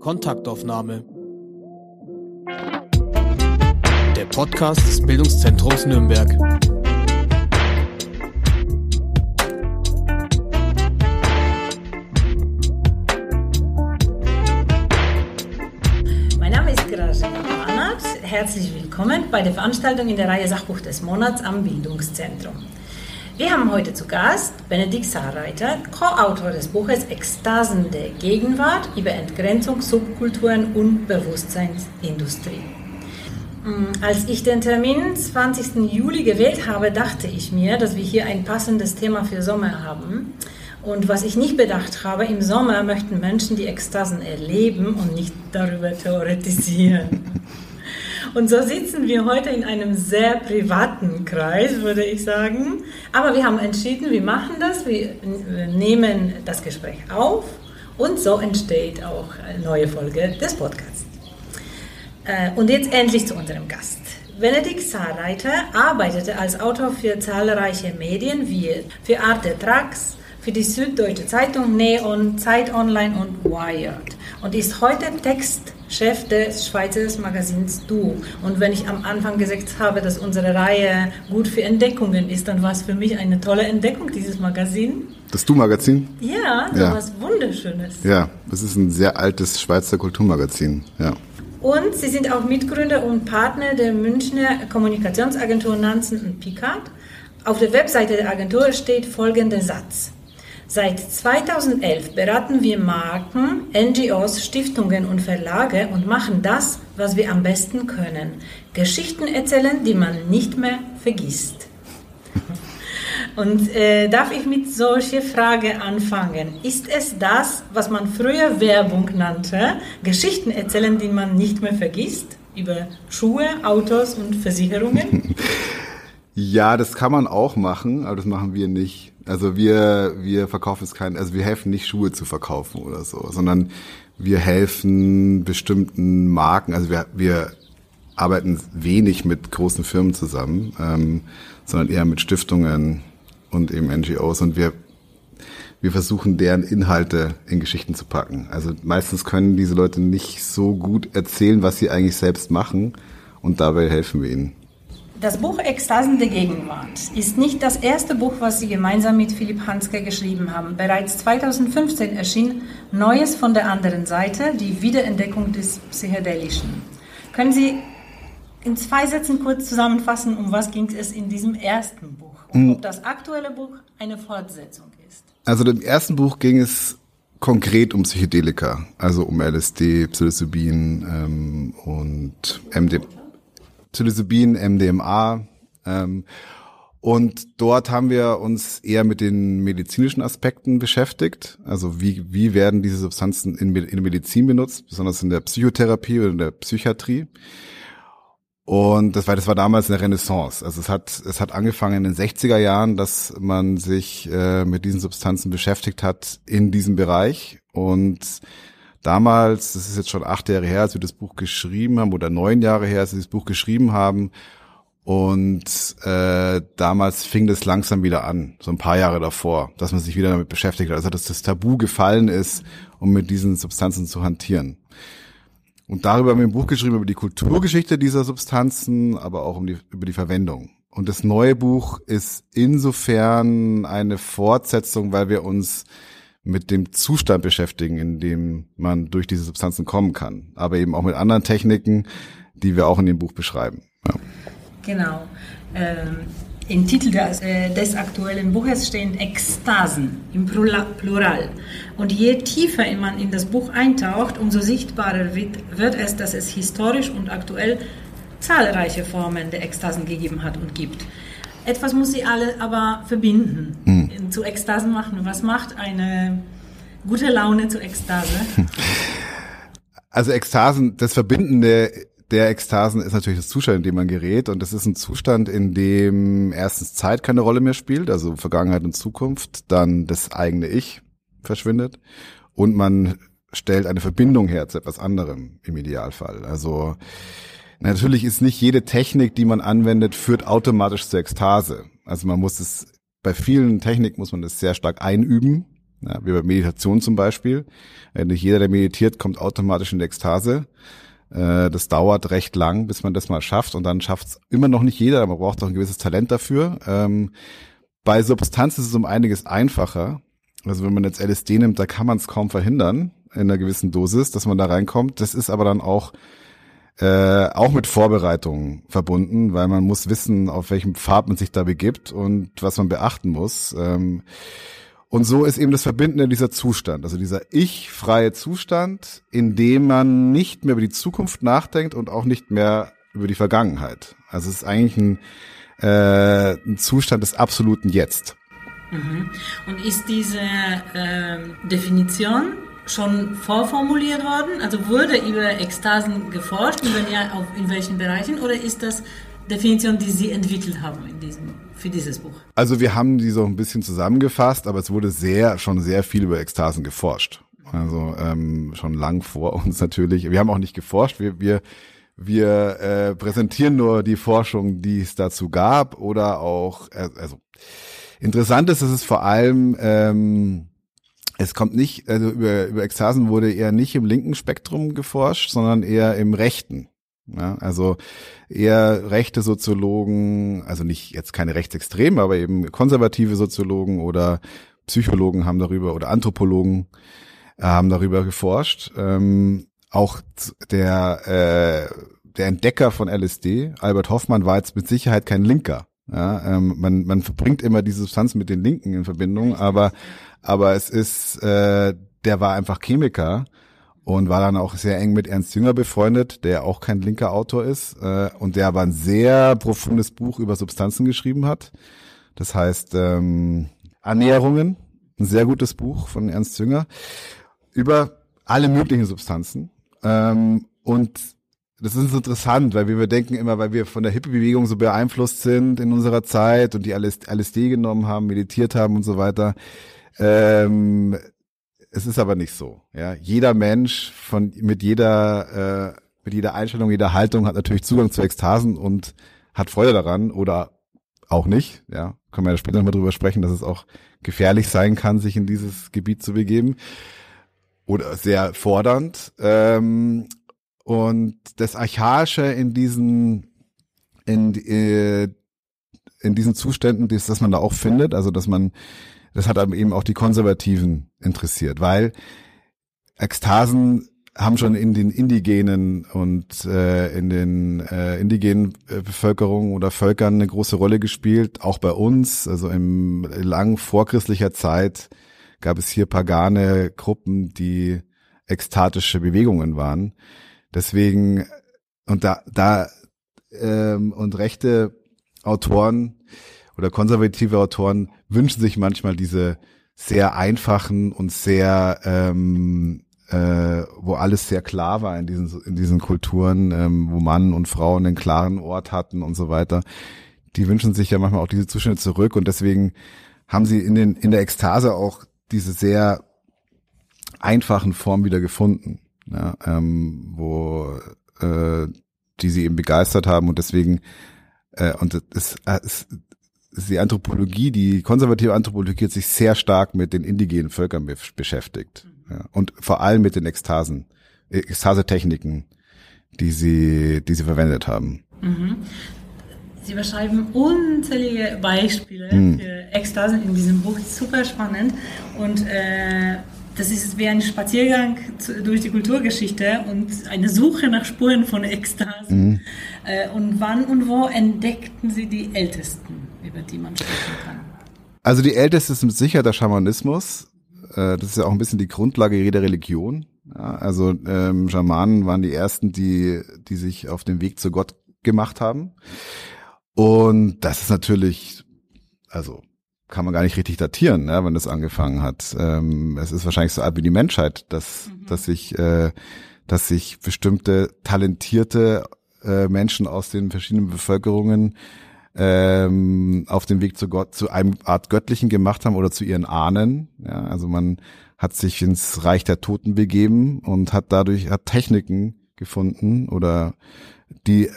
Kontaktaufnahme. Der Podcast des Bildungszentrums Nürnberg. Mein Name ist Grażyna Manat. Herzlich willkommen bei der Veranstaltung in der Reihe Sachbuch des Monats am Bildungszentrum. Wir haben heute zu Gast Benedikt Saarreiter, Co-Autor des Buches Ekstasen der Gegenwart über Entgrenzung, Subkulturen und Bewusstseinsindustrie. Mm, als ich den Termin 20. Juli gewählt habe, dachte ich mir, dass wir hier ein passendes Thema für Sommer haben. Und was ich nicht bedacht habe, im Sommer möchten Menschen die Ekstasen erleben und nicht darüber theoretisieren. Und so sitzen wir heute in einem sehr privaten Kreis, würde ich sagen. Aber wir haben entschieden, wir machen das, wir nehmen das Gespräch auf und so entsteht auch eine neue Folge des Podcasts. Äh, und jetzt endlich zu unserem Gast. Benedikt Saarreiter arbeitete als Autor für zahlreiche Medien wie für Arte Trax, für die Süddeutsche Zeitung, Neon, Zeit Online und Wired und ist heute Text Chef des Schweizer Magazins Du. Und wenn ich am Anfang gesagt habe, dass unsere Reihe gut für Entdeckungen ist, dann war es für mich eine tolle Entdeckung, dieses Magazin. Das Du-Magazin? Ja, so ja. was Wunderschönes. Ja, das ist ein sehr altes Schweizer Kulturmagazin, ja. Und Sie sind auch Mitgründer und Partner der Münchner Kommunikationsagentur Nansen und Picard. Auf der Webseite der Agentur steht folgender Satz. Seit 2011 beraten wir Marken, NGOs, Stiftungen und Verlage und machen das, was wir am besten können. Geschichten erzählen, die man nicht mehr vergisst. Und äh, darf ich mit solcher Frage anfangen? Ist es das, was man früher Werbung nannte, Geschichten erzählen, die man nicht mehr vergisst? Über Schuhe, Autos und Versicherungen? Ja, das kann man auch machen, aber das machen wir nicht. Also wir, wir verkaufen es kein, also wir helfen nicht Schuhe zu verkaufen oder so, sondern wir helfen bestimmten Marken, also wir, wir arbeiten wenig mit großen Firmen zusammen, ähm, sondern eher mit Stiftungen und eben NGOs und wir wir versuchen deren Inhalte in Geschichten zu packen. Also meistens können diese Leute nicht so gut erzählen, was sie eigentlich selbst machen und dabei helfen wir ihnen. Das Buch Ekstasen der Gegenwart ist nicht das erste Buch, was Sie gemeinsam mit Philipp Hanske geschrieben haben. Bereits 2015 erschien Neues von der anderen Seite, die Wiederentdeckung des Psychedelischen. Können Sie in zwei Sätzen kurz zusammenfassen, um was ging es in diesem ersten Buch und ob das aktuelle Buch eine Fortsetzung ist? Also im ersten Buch ging es konkret um Psychedelika, also um LSD, Psilocybin ähm, und MDMA. Psilocybin, MDMA. Ähm, und dort haben wir uns eher mit den medizinischen Aspekten beschäftigt. Also wie, wie werden diese Substanzen in, in der Medizin benutzt, besonders in der Psychotherapie oder in der Psychiatrie. Und das war, das war damals eine Renaissance. Also es hat, es hat angefangen in den 60er Jahren, dass man sich äh, mit diesen Substanzen beschäftigt hat in diesem Bereich. Und damals, das ist jetzt schon acht Jahre her, als wir das Buch geschrieben haben, oder neun Jahre her, als wir das Buch geschrieben haben. Und äh, damals fing das langsam wieder an, so ein paar Jahre davor, dass man sich wieder damit beschäftigt hat, also dass das Tabu gefallen ist, um mit diesen Substanzen zu hantieren. Und darüber haben wir ein Buch geschrieben über die Kulturgeschichte dieser Substanzen, aber auch um die, über die Verwendung. Und das neue Buch ist insofern eine Fortsetzung, weil wir uns mit dem Zustand beschäftigen, in dem man durch diese Substanzen kommen kann. Aber eben auch mit anderen Techniken, die wir auch in dem Buch beschreiben. Ja. Genau. Ähm, Im Titel des, äh, des, aktuellen Buches stehen Ekstasen im Plural. Und je tiefer man in das Buch eintaucht, umso sichtbarer wird, wird es, dass es historisch und aktuell zahlreiche Formen der Ekstasen gegeben hat und gibt. Etwas muss sie alle aber verbinden, mhm. zu Ekstasen machen. Was macht eine gute Laune zu Ekstase? Also Ekstasen, das Verbindende der Ekstasen ist natürlich das Zustand, in dem man gerät. Und das ist ein Zustand, in dem erstens Zeit keine Rolle mehr spielt, also Vergangenheit und Zukunft, dann das eigene Ich verschwindet und man stellt eine Verbindung her zu etwas anderem im Idealfall. Also Natürlich ist nicht jede Technik, die man anwendet, führt automatisch zur Ekstase. Also man muss es bei vielen Techniken muss man das sehr stark einüben, ja, wie bei Meditation zum Beispiel. Nicht jeder, der meditiert, kommt automatisch in die Ekstase. Äh, das dauert recht lang, bis man das mal schafft und dann schafft es immer noch nicht jeder, man braucht auch ein gewisses Talent dafür. Ähm, bei Substanzen ist es um einiges einfacher. Also wenn man jetzt LSD nimmt, da kann man es kaum verhindern in einer gewissen Dosis, dass man da reinkommt. Das ist aber dann auch äh, auch mit Vorbereitungen verbunden, weil man muss wissen, auf welchem Pfad man sich da begibt und was man beachten muss. Ähm, und so ist eben das Verbindende dieser Zustand, also dieser ich-freie Zustand, in dem man nicht mehr über die Zukunft nachdenkt und auch nicht mehr über die Vergangenheit. Also es ist eigentlich ein, äh, ein Zustand des absoluten Jetzt. Mhm. Und ist diese äh, Definition schon vorformuliert worden? Also wurde über Ekstasen geforscht und wenn ja, auf, in welchen Bereichen? Oder ist das Definition, die Sie entwickelt haben in diesem, für dieses Buch? Also wir haben die so ein bisschen zusammengefasst, aber es wurde sehr, schon sehr viel über Ekstasen geforscht. Also ähm, schon lang vor uns natürlich. Wir haben auch nicht geforscht. Wir, wir, wir äh, präsentieren nur die Forschung, die es dazu gab oder auch, äh, also interessant ist, dass es vor allem ähm, es kommt nicht, also über, über Ekstasen wurde eher nicht im linken Spektrum geforscht, sondern eher im rechten. Ja, also eher rechte Soziologen, also nicht jetzt keine Rechtsextremen, aber eben konservative Soziologen oder Psychologen haben darüber oder Anthropologen äh, haben darüber geforscht. Ähm, auch der, äh, der Entdecker von LSD, Albert Hoffmann, war jetzt mit Sicherheit kein Linker. Ja, ähm, man, man verbringt immer diese Substanz mit den Linken in Verbindung, aber, aber es ist, äh, der war einfach Chemiker und war dann auch sehr eng mit Ernst Jünger befreundet, der auch kein linker Autor ist äh, und der aber ein sehr profundes Buch über Substanzen geschrieben hat. Das heißt ähm, Annäherungen, ein sehr gutes Buch von Ernst Jünger über alle möglichen Substanzen. Ähm, und das ist interessant, weil wir denken immer, weil wir von der Hippie-Bewegung so beeinflusst sind in unserer Zeit und die LSD genommen haben, meditiert haben und so weiter. Ähm, es ist aber nicht so. Ja, jeder Mensch von mit jeder äh, mit jeder Einstellung, jeder Haltung hat natürlich Zugang zu Ekstasen und hat Freude daran oder auch nicht. Ja, können wir ja später nochmal drüber sprechen, dass es auch gefährlich sein kann, sich in dieses Gebiet zu begeben oder sehr fordernd. Ähm, und das Archaische in diesen in, äh, in diesen Zuständen, das, dass man da auch findet, also dass man das hat eben auch die Konservativen interessiert, weil Ekstasen haben schon in den indigenen und äh, in den äh, indigenen äh, Bevölkerungen oder Völkern eine große Rolle gespielt, auch bei uns. Also im lang vorchristlicher Zeit gab es hier pagane Gruppen, die ekstatische Bewegungen waren. Deswegen und da da ähm, und rechte Autoren oder konservative Autoren wünschen sich manchmal diese sehr einfachen und sehr ähm, äh, wo alles sehr klar war in diesen in diesen Kulturen, ähm, wo Mann und Frau einen klaren Ort hatten und so weiter. Die wünschen sich ja manchmal auch diese Zustände zurück und deswegen haben sie in den in der Ekstase auch diese sehr einfachen Formen wieder gefunden, ja, ähm, wo äh, die sie eben begeistert haben und deswegen äh, und es, es die Anthropologie, die konservative Anthropologie hat sich sehr stark mit den indigenen Völkern be beschäftigt. Ja, und vor allem mit den Ekstasen, Ekstase-Techniken, die sie, die sie verwendet haben. Mhm. Sie beschreiben unzählige Beispiele mhm. für Ekstasen in diesem Buch, super spannend. Und äh, das ist wie ein Spaziergang durch die Kulturgeschichte und eine Suche nach Spuren von Ekstasen. Mhm. Äh, und wann und wo entdeckten Sie die ältesten? über die man sprechen kann? Also die älteste ist mit Sicherheit der Schamanismus. Äh, das ist ja auch ein bisschen die Grundlage jeder Religion. also ähm, Schamanen waren die ersten, die, die sich auf den Weg zu Gott gemacht haben. Und das ist natürlich, also kann man gar nicht richtig datieren, ne, wenn das angefangen hat. Ähm, es ist wahrscheinlich so alt wie die Menschheit, dass, mhm. dass sich, äh, dass sich bestimmte talentierte äh, Menschen aus den verschiedenen Bevölkerungen ähm, auf dem Weg zu Gott, zu einem Art Göttlichen gemacht haben oder zu ihren Ahnen. Ja, also man hat sich ins Reich der Toten begeben und hat dadurch hat Techniken gefunden oder die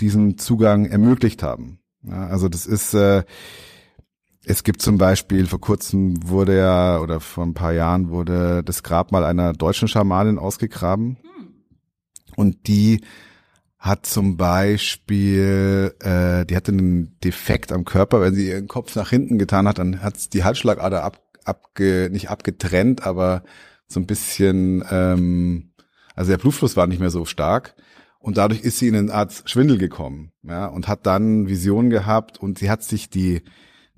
diesen Zugang ermöglicht haben. Ja, also das ist äh, es gibt zum Beispiel, vor kurzem wurde ja, oder vor ein paar Jahren wurde das Grabmal einer deutschen Schamanin ausgegraben. Und die hat zum Beispiel, äh, die hatte einen Defekt am Körper, wenn sie ihren Kopf nach hinten getan hat, dann hat die Halsschlagader ab, abge, nicht abgetrennt, aber so ein bisschen, ähm, also der Blutfluss war nicht mehr so stark. Und dadurch ist sie in eine Art Schwindel gekommen, ja, und hat dann Visionen gehabt und sie hat sich die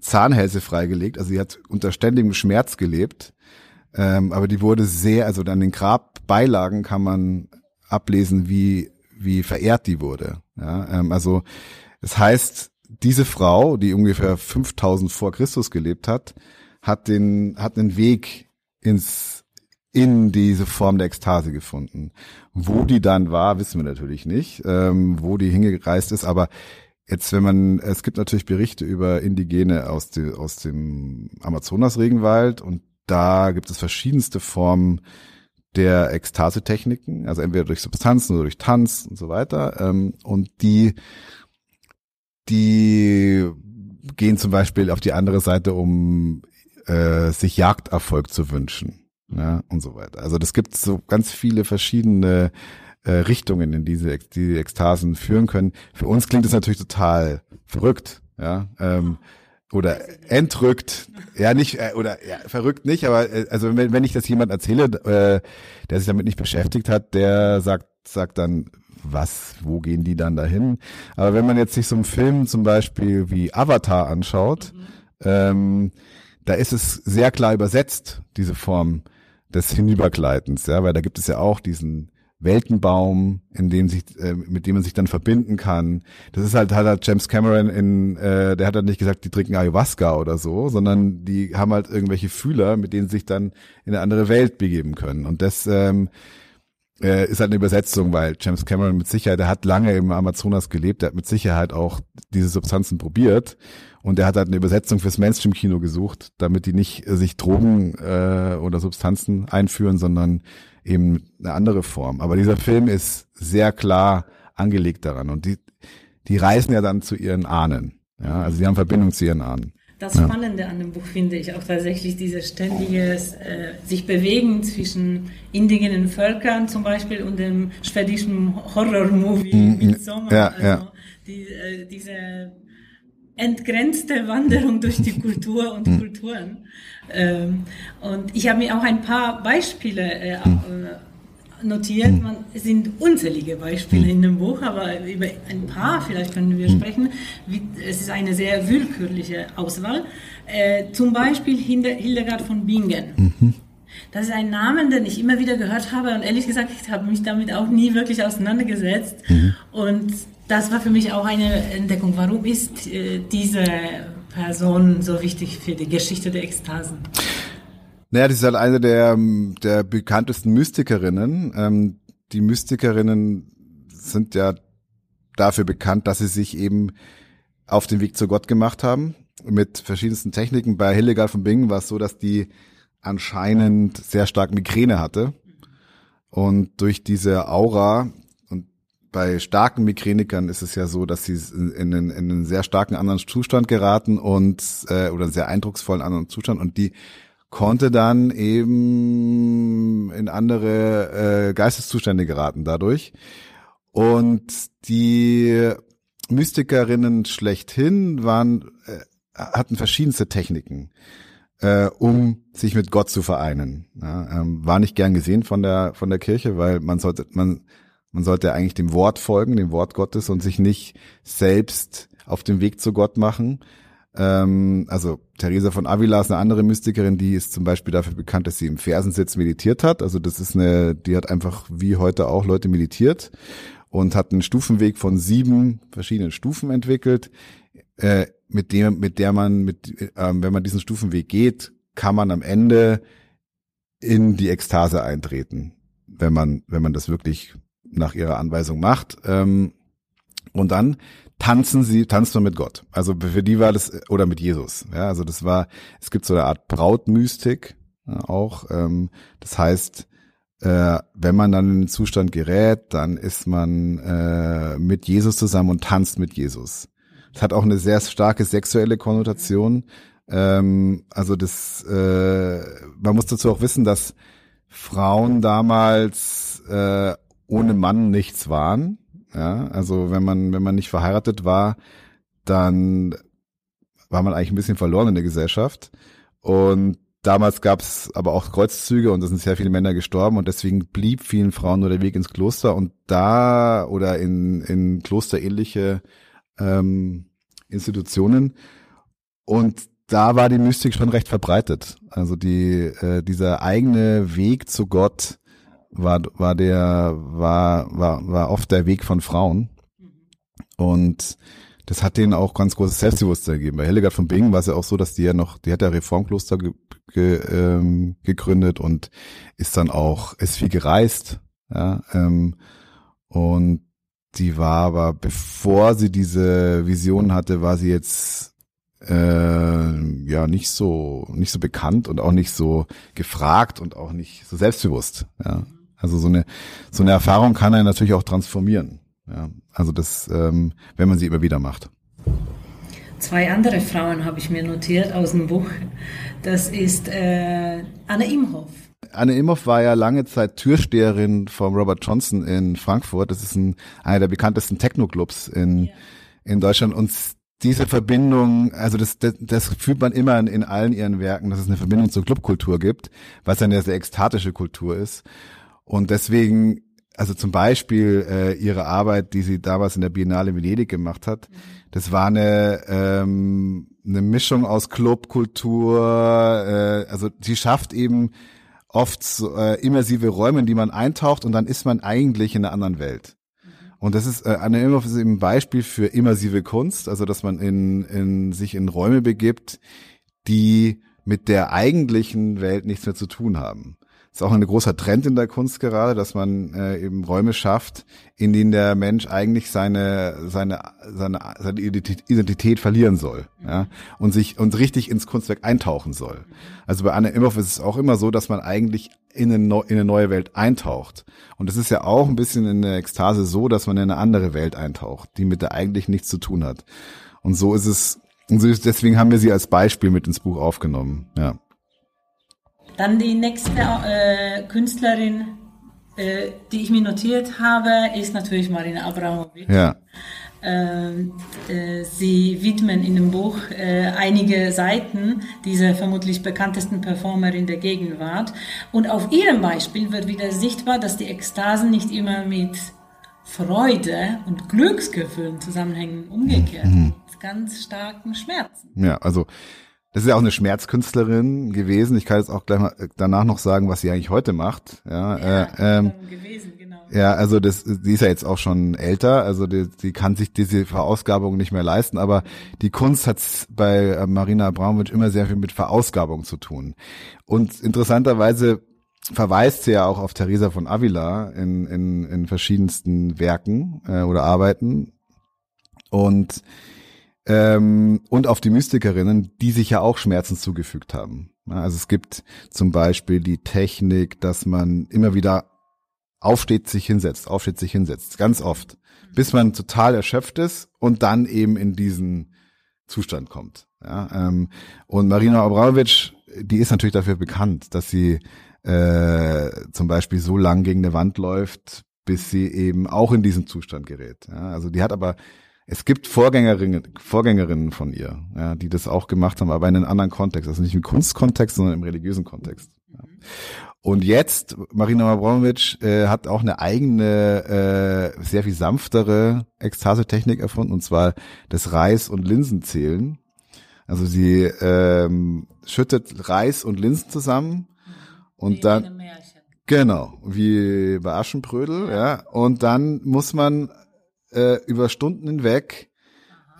Zahnhälse freigelegt, also sie hat unter ständigem Schmerz gelebt, ähm, aber die wurde sehr, also an den Grabbeilagen kann man ablesen, wie wie verehrt die wurde. Ja, ähm, also es heißt, diese Frau, die ungefähr 5000 vor Christus gelebt hat, hat den hat einen Weg ins in diese Form der Ekstase gefunden. Wo die dann war, wissen wir natürlich nicht, ähm, wo die hingereist ist, aber Jetzt, wenn man, es gibt natürlich Berichte über Indigene aus, de, aus dem Amazonas-Regenwald und da gibt es verschiedenste Formen der Ekstase-Techniken, also entweder durch Substanzen oder durch Tanz und so weiter. Ähm, und die, die gehen zum Beispiel auf die andere Seite, um äh, sich Jagderfolg zu wünschen. Ja, und so weiter. Also das gibt so ganz viele verschiedene äh, Richtungen, in diese die Ekstasen führen können. Für uns klingt es natürlich total verrückt, ja. Ähm, oder entrückt, ja nicht äh, oder ja, verrückt nicht, aber äh, also wenn, wenn ich das jemand erzähle, äh, der sich damit nicht beschäftigt hat, der sagt sagt dann was, wo gehen die dann dahin? Aber wenn man jetzt sich so einen Film zum Beispiel wie Avatar anschaut, mhm. ähm, da ist es sehr klar übersetzt diese Form des Hinübergleitens, ja, weil da gibt es ja auch diesen Weltenbaum, in dem sich, äh, mit dem man sich dann verbinden kann. Das ist halt, hat halt James Cameron in, äh, der hat halt nicht gesagt, die trinken Ayahuasca oder so, sondern die haben halt irgendwelche Fühler, mit denen sie sich dann in eine andere Welt begeben können. Und das ähm, äh, ist halt eine Übersetzung, weil James Cameron mit Sicherheit, der hat lange im Amazonas gelebt, der hat mit Sicherheit auch diese Substanzen probiert und der hat halt eine Übersetzung fürs Mainstream-Kino gesucht, damit die nicht äh, sich Drogen äh, oder Substanzen einführen, sondern eben eine andere Form. Aber dieser Film ist sehr klar angelegt daran und die, die reisen ja dann zu ihren Ahnen. Ja, also sie haben Verbindung zu ihren Ahnen. Das Spannende an dem Buch finde ich auch tatsächlich dieses ständiges äh, sich bewegen zwischen indigenen Völkern zum Beispiel und dem schwedischen Horror-Movie mm, Midsommar. Ja, also ja. Die, äh, diese entgrenzte Wanderung durch die Kultur und mm. Kulturen. Ähm, und ich habe mir auch ein paar Beispiele äh, hm. äh, notiert. Man, es sind unzählige Beispiele hm. in dem Buch, aber über ein paar vielleicht können wir hm. sprechen. Wie, es ist eine sehr willkürliche Auswahl. Äh, zum Beispiel Hildegard von Bingen. Mhm. Das ist ein Name, den ich immer wieder gehört habe und ehrlich gesagt, ich habe mich damit auch nie wirklich auseinandergesetzt. Mhm. Und das war für mich auch eine Entdeckung. Warum ist äh, diese Person so wichtig für die Geschichte der Ekstasen? Naja, das ist halt eine der, der bekanntesten Mystikerinnen. Ähm, die Mystikerinnen sind ja dafür bekannt, dass sie sich eben auf den Weg zu Gott gemacht haben mit verschiedensten Techniken. Bei Hildegard von Bingen war es so, dass die anscheinend sehr stark Migräne hatte und durch diese Aura bei starken Migränikern ist es ja so, dass sie in, in, in einen sehr starken anderen Zustand geraten und äh, oder einen sehr eindrucksvollen anderen Zustand und die konnte dann eben in andere äh, Geisteszustände geraten dadurch. Und die Mystikerinnen schlechthin waren, äh, hatten verschiedenste Techniken, äh, um sich mit Gott zu vereinen. Ja, ähm, war nicht gern gesehen von der von der Kirche, weil man sollte man man sollte eigentlich dem Wort folgen, dem Wort Gottes und sich nicht selbst auf den Weg zu Gott machen. Ähm, also Teresa von Avila ist eine andere Mystikerin, die ist zum Beispiel dafür bekannt, dass sie im Fersensitz meditiert hat. Also das ist eine, die hat einfach wie heute auch Leute meditiert und hat einen Stufenweg von sieben verschiedenen Stufen entwickelt, äh, mit dem, mit der man, mit, äh, wenn man diesen Stufenweg geht, kann man am Ende in die Ekstase eintreten, wenn man, wenn man das wirklich nach ihrer Anweisung macht. Ähm, und dann tanzen sie, tanzt man mit Gott. Also für die war das, oder mit Jesus. Ja, also das war, es gibt so eine Art Brautmystik ja, auch. Ähm, das heißt, äh, wenn man dann in den Zustand gerät, dann ist man äh, mit Jesus zusammen und tanzt mit Jesus. Das hat auch eine sehr starke sexuelle Konnotation, Ähm, also das, äh, man muss dazu auch wissen, dass Frauen damals äh, ohne Mann nichts waren. Ja, also wenn man wenn man nicht verheiratet war, dann war man eigentlich ein bisschen verloren in der Gesellschaft. Und damals gab es aber auch Kreuzzüge und es sind sehr viele Männer gestorben und deswegen blieb vielen Frauen nur der Weg ins Kloster und da oder in, in klosterähnliche ähm, Institutionen. Und da war die Mystik schon recht verbreitet. Also die, äh, dieser eigene Weg zu Gott war, war der, war, war, war oft der Weg von Frauen. Und das hat denen auch ganz großes Selbstbewusstsein gegeben. Bei Hildegard von Bingen war es ja auch so, dass die ja noch, die hat ja Reformkloster ge, ge, ähm, gegründet und ist dann auch, ist viel gereist, ja, ähm, und die war aber, bevor sie diese Vision hatte, war sie jetzt äh, ja nicht so nicht so bekannt und auch nicht so gefragt und auch nicht so selbstbewusst. Ja. Also so eine so eine Erfahrung kann einen natürlich auch transformieren. Ja, also das, ähm, wenn man sie immer wieder macht. Zwei andere Frauen habe ich mir notiert aus dem Buch. Das ist äh, Anne Imhoff. Anne Imhoff war ja lange Zeit Türsteherin von Robert Johnson in Frankfurt. Das ist ein, einer der bekanntesten Techno-Clubs in, ja. in Deutschland. Und diese Verbindung, also das, das, das fühlt man immer in, in allen ihren Werken, dass es eine Verbindung zur Clubkultur gibt, was eine sehr ekstatische Kultur ist. Und deswegen also zum Beispiel äh, ihre Arbeit, die sie damals in der Biennale Venedig gemacht hat, das war eine, ähm, eine Mischung aus Clubkultur, äh, also sie schafft eben oft so, äh, immersive Räume, in die man eintaucht und dann ist man eigentlich in einer anderen Welt. Und das ist äh, eine ist eben ein Beispiel für immersive Kunst, also dass man in, in sich in Räume begibt, die mit der eigentlichen Welt nichts mehr zu tun haben ist auch ein großer Trend in der Kunst gerade, dass man äh, eben Räume schafft, in denen der Mensch eigentlich seine seine seine, seine Identität verlieren soll, ja, und sich und richtig ins Kunstwerk eintauchen soll. Also bei Anne Imhoff ist es auch immer so, dass man eigentlich in eine, in eine neue Welt eintaucht. Und es ist ja auch ein bisschen in der Ekstase so, dass man in eine andere Welt eintaucht, die mit der eigentlich nichts zu tun hat. Und so ist es, und deswegen haben wir sie als Beispiel mit ins Buch aufgenommen, ja. Dann die nächste äh, Künstlerin, äh, die ich mir notiert habe, ist natürlich Marina Abramovic. Ja. Ähm, äh, sie widmen in dem Buch äh, einige Seiten dieser vermutlich bekanntesten Performerin der Gegenwart. Und auf ihrem Beispiel wird wieder sichtbar, dass die Ekstasen nicht immer mit Freude und Glücksgefühlen zusammenhängen, umgekehrt, mhm. mit ganz starken Schmerzen. Ja, also das ist ja auch eine Schmerzkünstlerin gewesen. Ich kann jetzt auch gleich mal äh, danach noch sagen, was sie eigentlich heute macht. Ja, ja äh, ähm, gewesen, genau. Ja, also das, die ist ja jetzt auch schon älter, also die, die kann sich diese Verausgabung nicht mehr leisten, aber die Kunst hat bei äh, Marina Abramovic immer sehr viel mit Verausgabung zu tun. Und interessanterweise verweist sie ja auch auf Teresa von Avila in, in, in verschiedensten Werken äh, oder Arbeiten. Und ähm, und auf die Mystikerinnen, die sich ja auch Schmerzen zugefügt haben. Also es gibt zum Beispiel die Technik, dass man immer wieder aufsteht, sich hinsetzt, aufsteht, sich hinsetzt, ganz oft, bis man total erschöpft ist und dann eben in diesen Zustand kommt. Ja, ähm, und Marina Abramovic, die ist natürlich dafür bekannt, dass sie äh, zum Beispiel so lang gegen eine Wand läuft, bis sie eben auch in diesen Zustand gerät. Ja, also die hat aber es gibt Vorgängerinnen, Vorgängerinnen von ihr, ja, die das auch gemacht haben, aber in einem anderen Kontext. Also nicht im Kunstkontext, sondern im religiösen Kontext. Ja. Und jetzt, Marina Abramovic äh, hat auch eine eigene, äh, sehr viel sanftere Ekstasetechnik erfunden, und zwar das Reis- und Linsenzählen. Also sie ähm, schüttet Reis und Linsen zusammen und wie dann genau wie bei Aschenbrödel, ja. Und dann muss man äh, über Stunden hinweg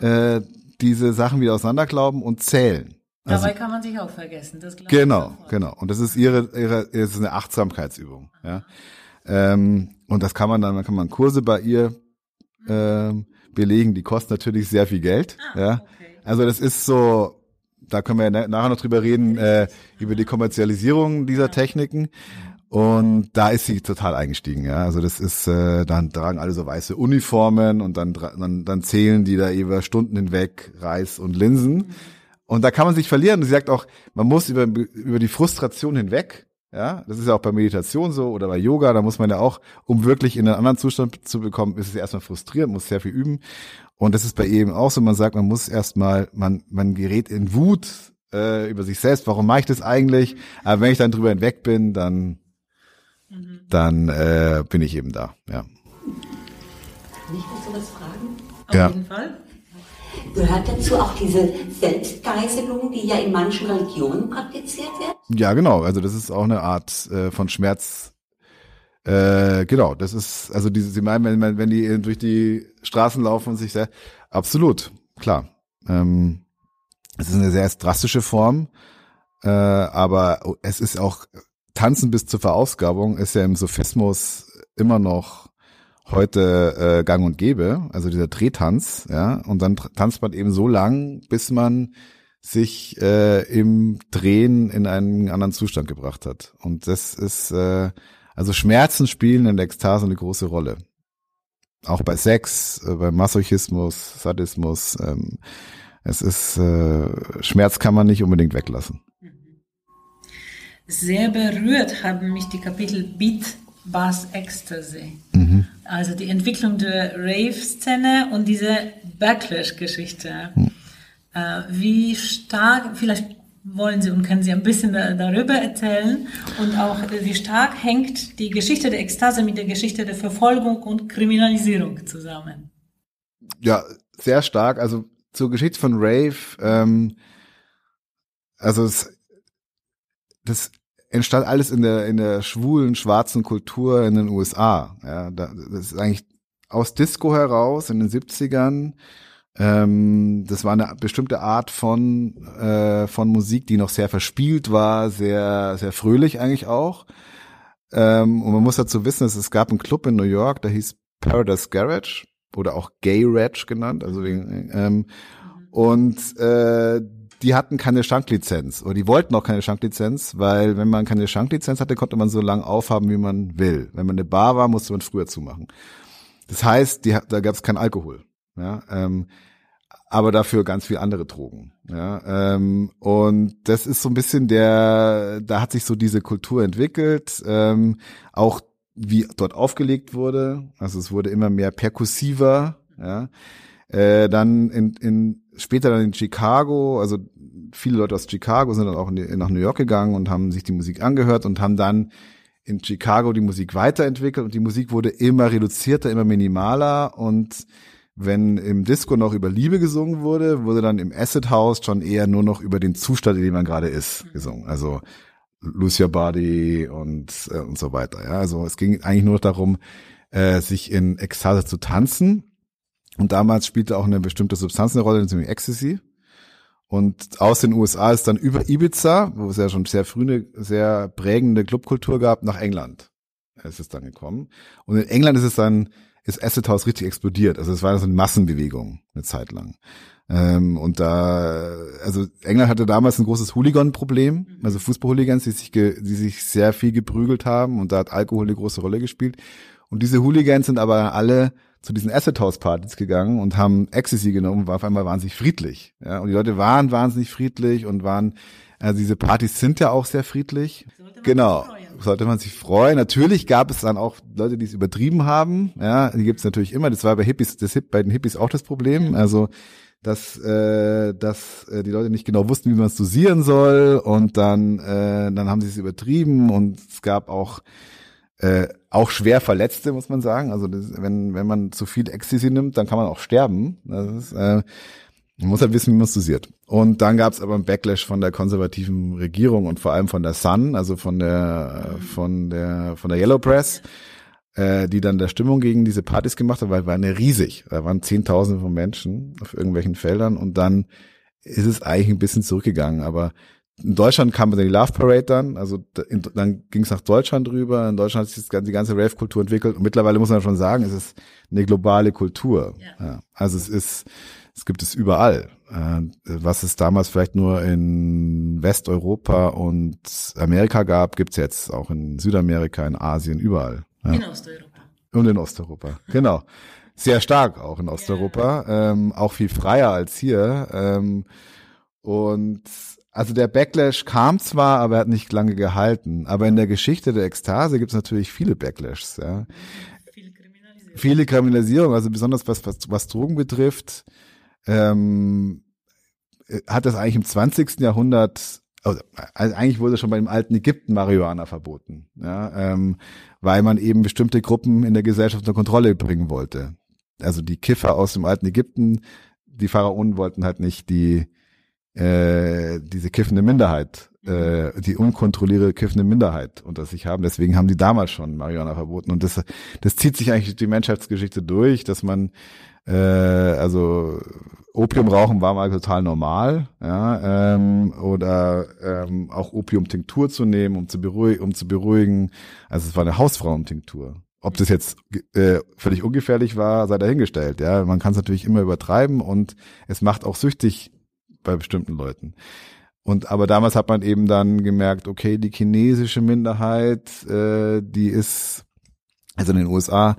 äh, diese Sachen wieder auseinanderglauben und zählen. Also, Dabei kann man sich auch vergessen. Das genau, genau. Und das ist ihre, ihre, es ist eine Achtsamkeitsübung. Ja. Ähm, und das kann man dann, dann kann man Kurse bei ihr ähm, belegen. Die kosten natürlich sehr viel Geld. Ah, ja. Okay. Also das ist so, da können wir ja nachher noch drüber reden, äh, über die Kommerzialisierung dieser Techniken. Und da ist sie total eingestiegen, ja. Also das ist, äh, dann tragen alle so weiße Uniformen und dann, dann, dann zählen die da über Stunden hinweg Reis und Linsen. Und da kann man sich verlieren. Sie sagt auch, man muss über, über die Frustration hinweg. Ja, das ist ja auch bei Meditation so oder bei Yoga, da muss man ja auch, um wirklich in einen anderen Zustand zu bekommen, ist es erstmal frustrierend, muss sehr viel üben. Und das ist bei eben auch so, man sagt, man muss erstmal, man, man gerät in Wut äh, über sich selbst, warum mache ich das eigentlich? Aber wenn ich dann drüber hinweg bin, dann, mhm. dann äh, bin ich eben da, ja. Kann ich dazu was fragen? Auf ja. jeden Fall. Gehört dazu auch diese Selbstgeißelung, die ja in manchen Religionen praktiziert wird? Ja, genau. Also das ist auch eine Art äh, von Schmerz. Äh, genau, das ist, also diese, Sie meinen, wenn, wenn die durch die Straßen laufen und sich sehr, absolut, klar. Ähm, es ist eine sehr drastische Form, äh, aber es ist auch Tanzen bis zur Verausgabung ist ja im Sophismus immer noch heute äh, gang und gäbe, also dieser Drehtanz, ja, und dann tanzt man eben so lang, bis man sich äh, im Drehen in einen anderen Zustand gebracht hat. Und das ist, äh, also Schmerzen spielen in der Ekstase eine große Rolle. Auch bei Sex, äh, bei Masochismus, Sadismus. Ähm, es ist, äh, Schmerz kann man nicht unbedingt weglassen. Sehr berührt haben mich die Kapitel Beat, Bass, Ecstasy. Mhm. Also die Entwicklung der Rave-Szene und diese Backlash-Geschichte. Mhm. Äh, wie stark, vielleicht wollen Sie und können Sie ein bisschen darüber erzählen und auch wie stark hängt die Geschichte der Ekstase mit der Geschichte der Verfolgung und Kriminalisierung zusammen? Ja, sehr stark. Also zur Geschichte von Rave, ähm, also es, das entstand alles in der in der schwulen schwarzen Kultur in den USA. Ja, da, das ist eigentlich aus Disco heraus in den 70ern. Ähm, das war eine bestimmte Art von äh, von Musik, die noch sehr verspielt war, sehr sehr fröhlich eigentlich auch. Ähm, und man muss dazu wissen, dass es gab einen Club in New York, der hieß Paradise Garage oder auch Gay Rage genannt, also wegen, ähm, und äh, die hatten keine Schanklizenz oder die wollten auch keine Schanklizenz, weil wenn man keine Schanklizenz hatte, konnte man so lange aufhaben, wie man will. Wenn man eine Bar war, musste man früher zumachen. Das heißt, die, da gab es kein Alkohol. Ja, ähm, aber dafür ganz viel andere Drogen. Ja, ähm, und das ist so ein bisschen der, da hat sich so diese Kultur entwickelt, ähm, auch wie dort aufgelegt wurde. Also es wurde immer mehr perkussiver. Ja, äh, dann in, in später dann in Chicago, also viele Leute aus Chicago sind dann auch die, nach New York gegangen und haben sich die Musik angehört und haben dann in Chicago die Musik weiterentwickelt und die Musik wurde immer reduzierter, immer minimaler und wenn im Disco noch über Liebe gesungen wurde, wurde dann im Acid House schon eher nur noch über den Zustand, in dem man gerade ist, gesungen. Also Lucia Body und, äh, und so weiter. Ja, also es ging eigentlich nur darum, äh, sich in Ekstase zu tanzen und damals spielte auch eine bestimmte Substanz eine Rolle, nämlich Ecstasy. Und aus den USA ist dann über Ibiza, wo es ja schon sehr früh eine sehr prägende Clubkultur gab, nach England. Es ist dann gekommen. Und in England ist es dann, ist Acid House richtig explodiert. Also es war so eine Massenbewegung eine Zeit lang. Ähm, und da, also England hatte damals ein großes Hooligan-Problem, mhm. also Fußball-Hooligans, die sich, ge, die sich sehr viel geprügelt haben und da hat Alkohol eine große Rolle gespielt. Und diese Hooligans sind aber alle zu diesen Acid House Partys gegangen und haben Ecstasy genommen, war auf einmal wahnsinnig friedlich. Ja, und die Leute waren wahnsinnig friedlich und waren, also diese Partys sind ja auch sehr friedlich. Sollte genau. Sollte man sich freuen. Natürlich gab es dann auch Leute, die es übertrieben haben. Ja, die gibt es natürlich immer. Das war bei Hippies, das Hip, bei den Hippies auch das Problem. Also dass, äh, dass äh, die Leute nicht genau wussten, wie man es dosieren soll und dann, äh, dann haben sie es übertrieben und es gab auch äh, auch schwer Verletzte, muss man sagen. Also das, wenn, wenn man zu viel Ecstasy nimmt, dann kann man auch sterben. Das ist, äh, man muss halt wissen, wie man es dosiert. Und dann gab es aber einen Backlash von der konservativen Regierung und vor allem von der Sun, also von der von der von der Yellow Press, äh, die dann der Stimmung gegen diese Partys gemacht hat, weil war eine riesig. Da waren Zehntausende von Menschen auf irgendwelchen Feldern und dann ist es eigentlich ein bisschen zurückgegangen. Aber in Deutschland kam dann die Love Parade dann, also in, dann ging es nach Deutschland rüber. In Deutschland hat sich die ganze Rave-Kultur entwickelt und mittlerweile muss man schon sagen, es ist eine globale Kultur. Ja. Ja, also es ist, es gibt es überall. Äh, was es damals vielleicht nur in Westeuropa und Amerika gab, gibt's jetzt auch in Südamerika, in Asien, überall. Ja. In Osteuropa. Und in Osteuropa, genau. Sehr stark auch in Osteuropa, ähm, auch viel freier als hier. Ähm, Und also der Backlash kam zwar, aber er hat nicht lange gehalten. Aber in der Geschichte der Ekstase gibt es natürlich viele Backlashs. Ja. Viel Kriminalisierung. Viele Kriminalisierung, also besonders was, was, was Drogen betrifft, ähm, äh, hat das eigentlich im 20. Jahrhundert, also eigentlich wurde schon beim alten Ägypten Marihuana verboten, ja, ähm, weil man eben bestimmte Gruppen in der Gesellschaft unter Kontrolle bringen wollte. Also die Kiffer aus dem alten Ägypten, die Pharaonen wollten halt nicht die äh, diese kiffende Minderheit, äh, die unkontrollierte kiffende Minderheit unter sich haben. Deswegen haben die damals schon Marihuana verboten. Und das, das zieht sich eigentlich die Menschheitsgeschichte durch, dass man äh, also Opium rauchen war mal total normal, ja, ähm, oder ähm, auch Opiumtinktur zu nehmen, um zu beruhigen, um zu beruhigen. Also es war eine Hausfrauentinktur. Ob das jetzt äh, völlig ungefährlich war, sei dahingestellt. Ja, man kann es natürlich immer übertreiben und es macht auch süchtig bei bestimmten Leuten. Und aber damals hat man eben dann gemerkt, okay, die chinesische Minderheit, äh, die ist, also in den USA,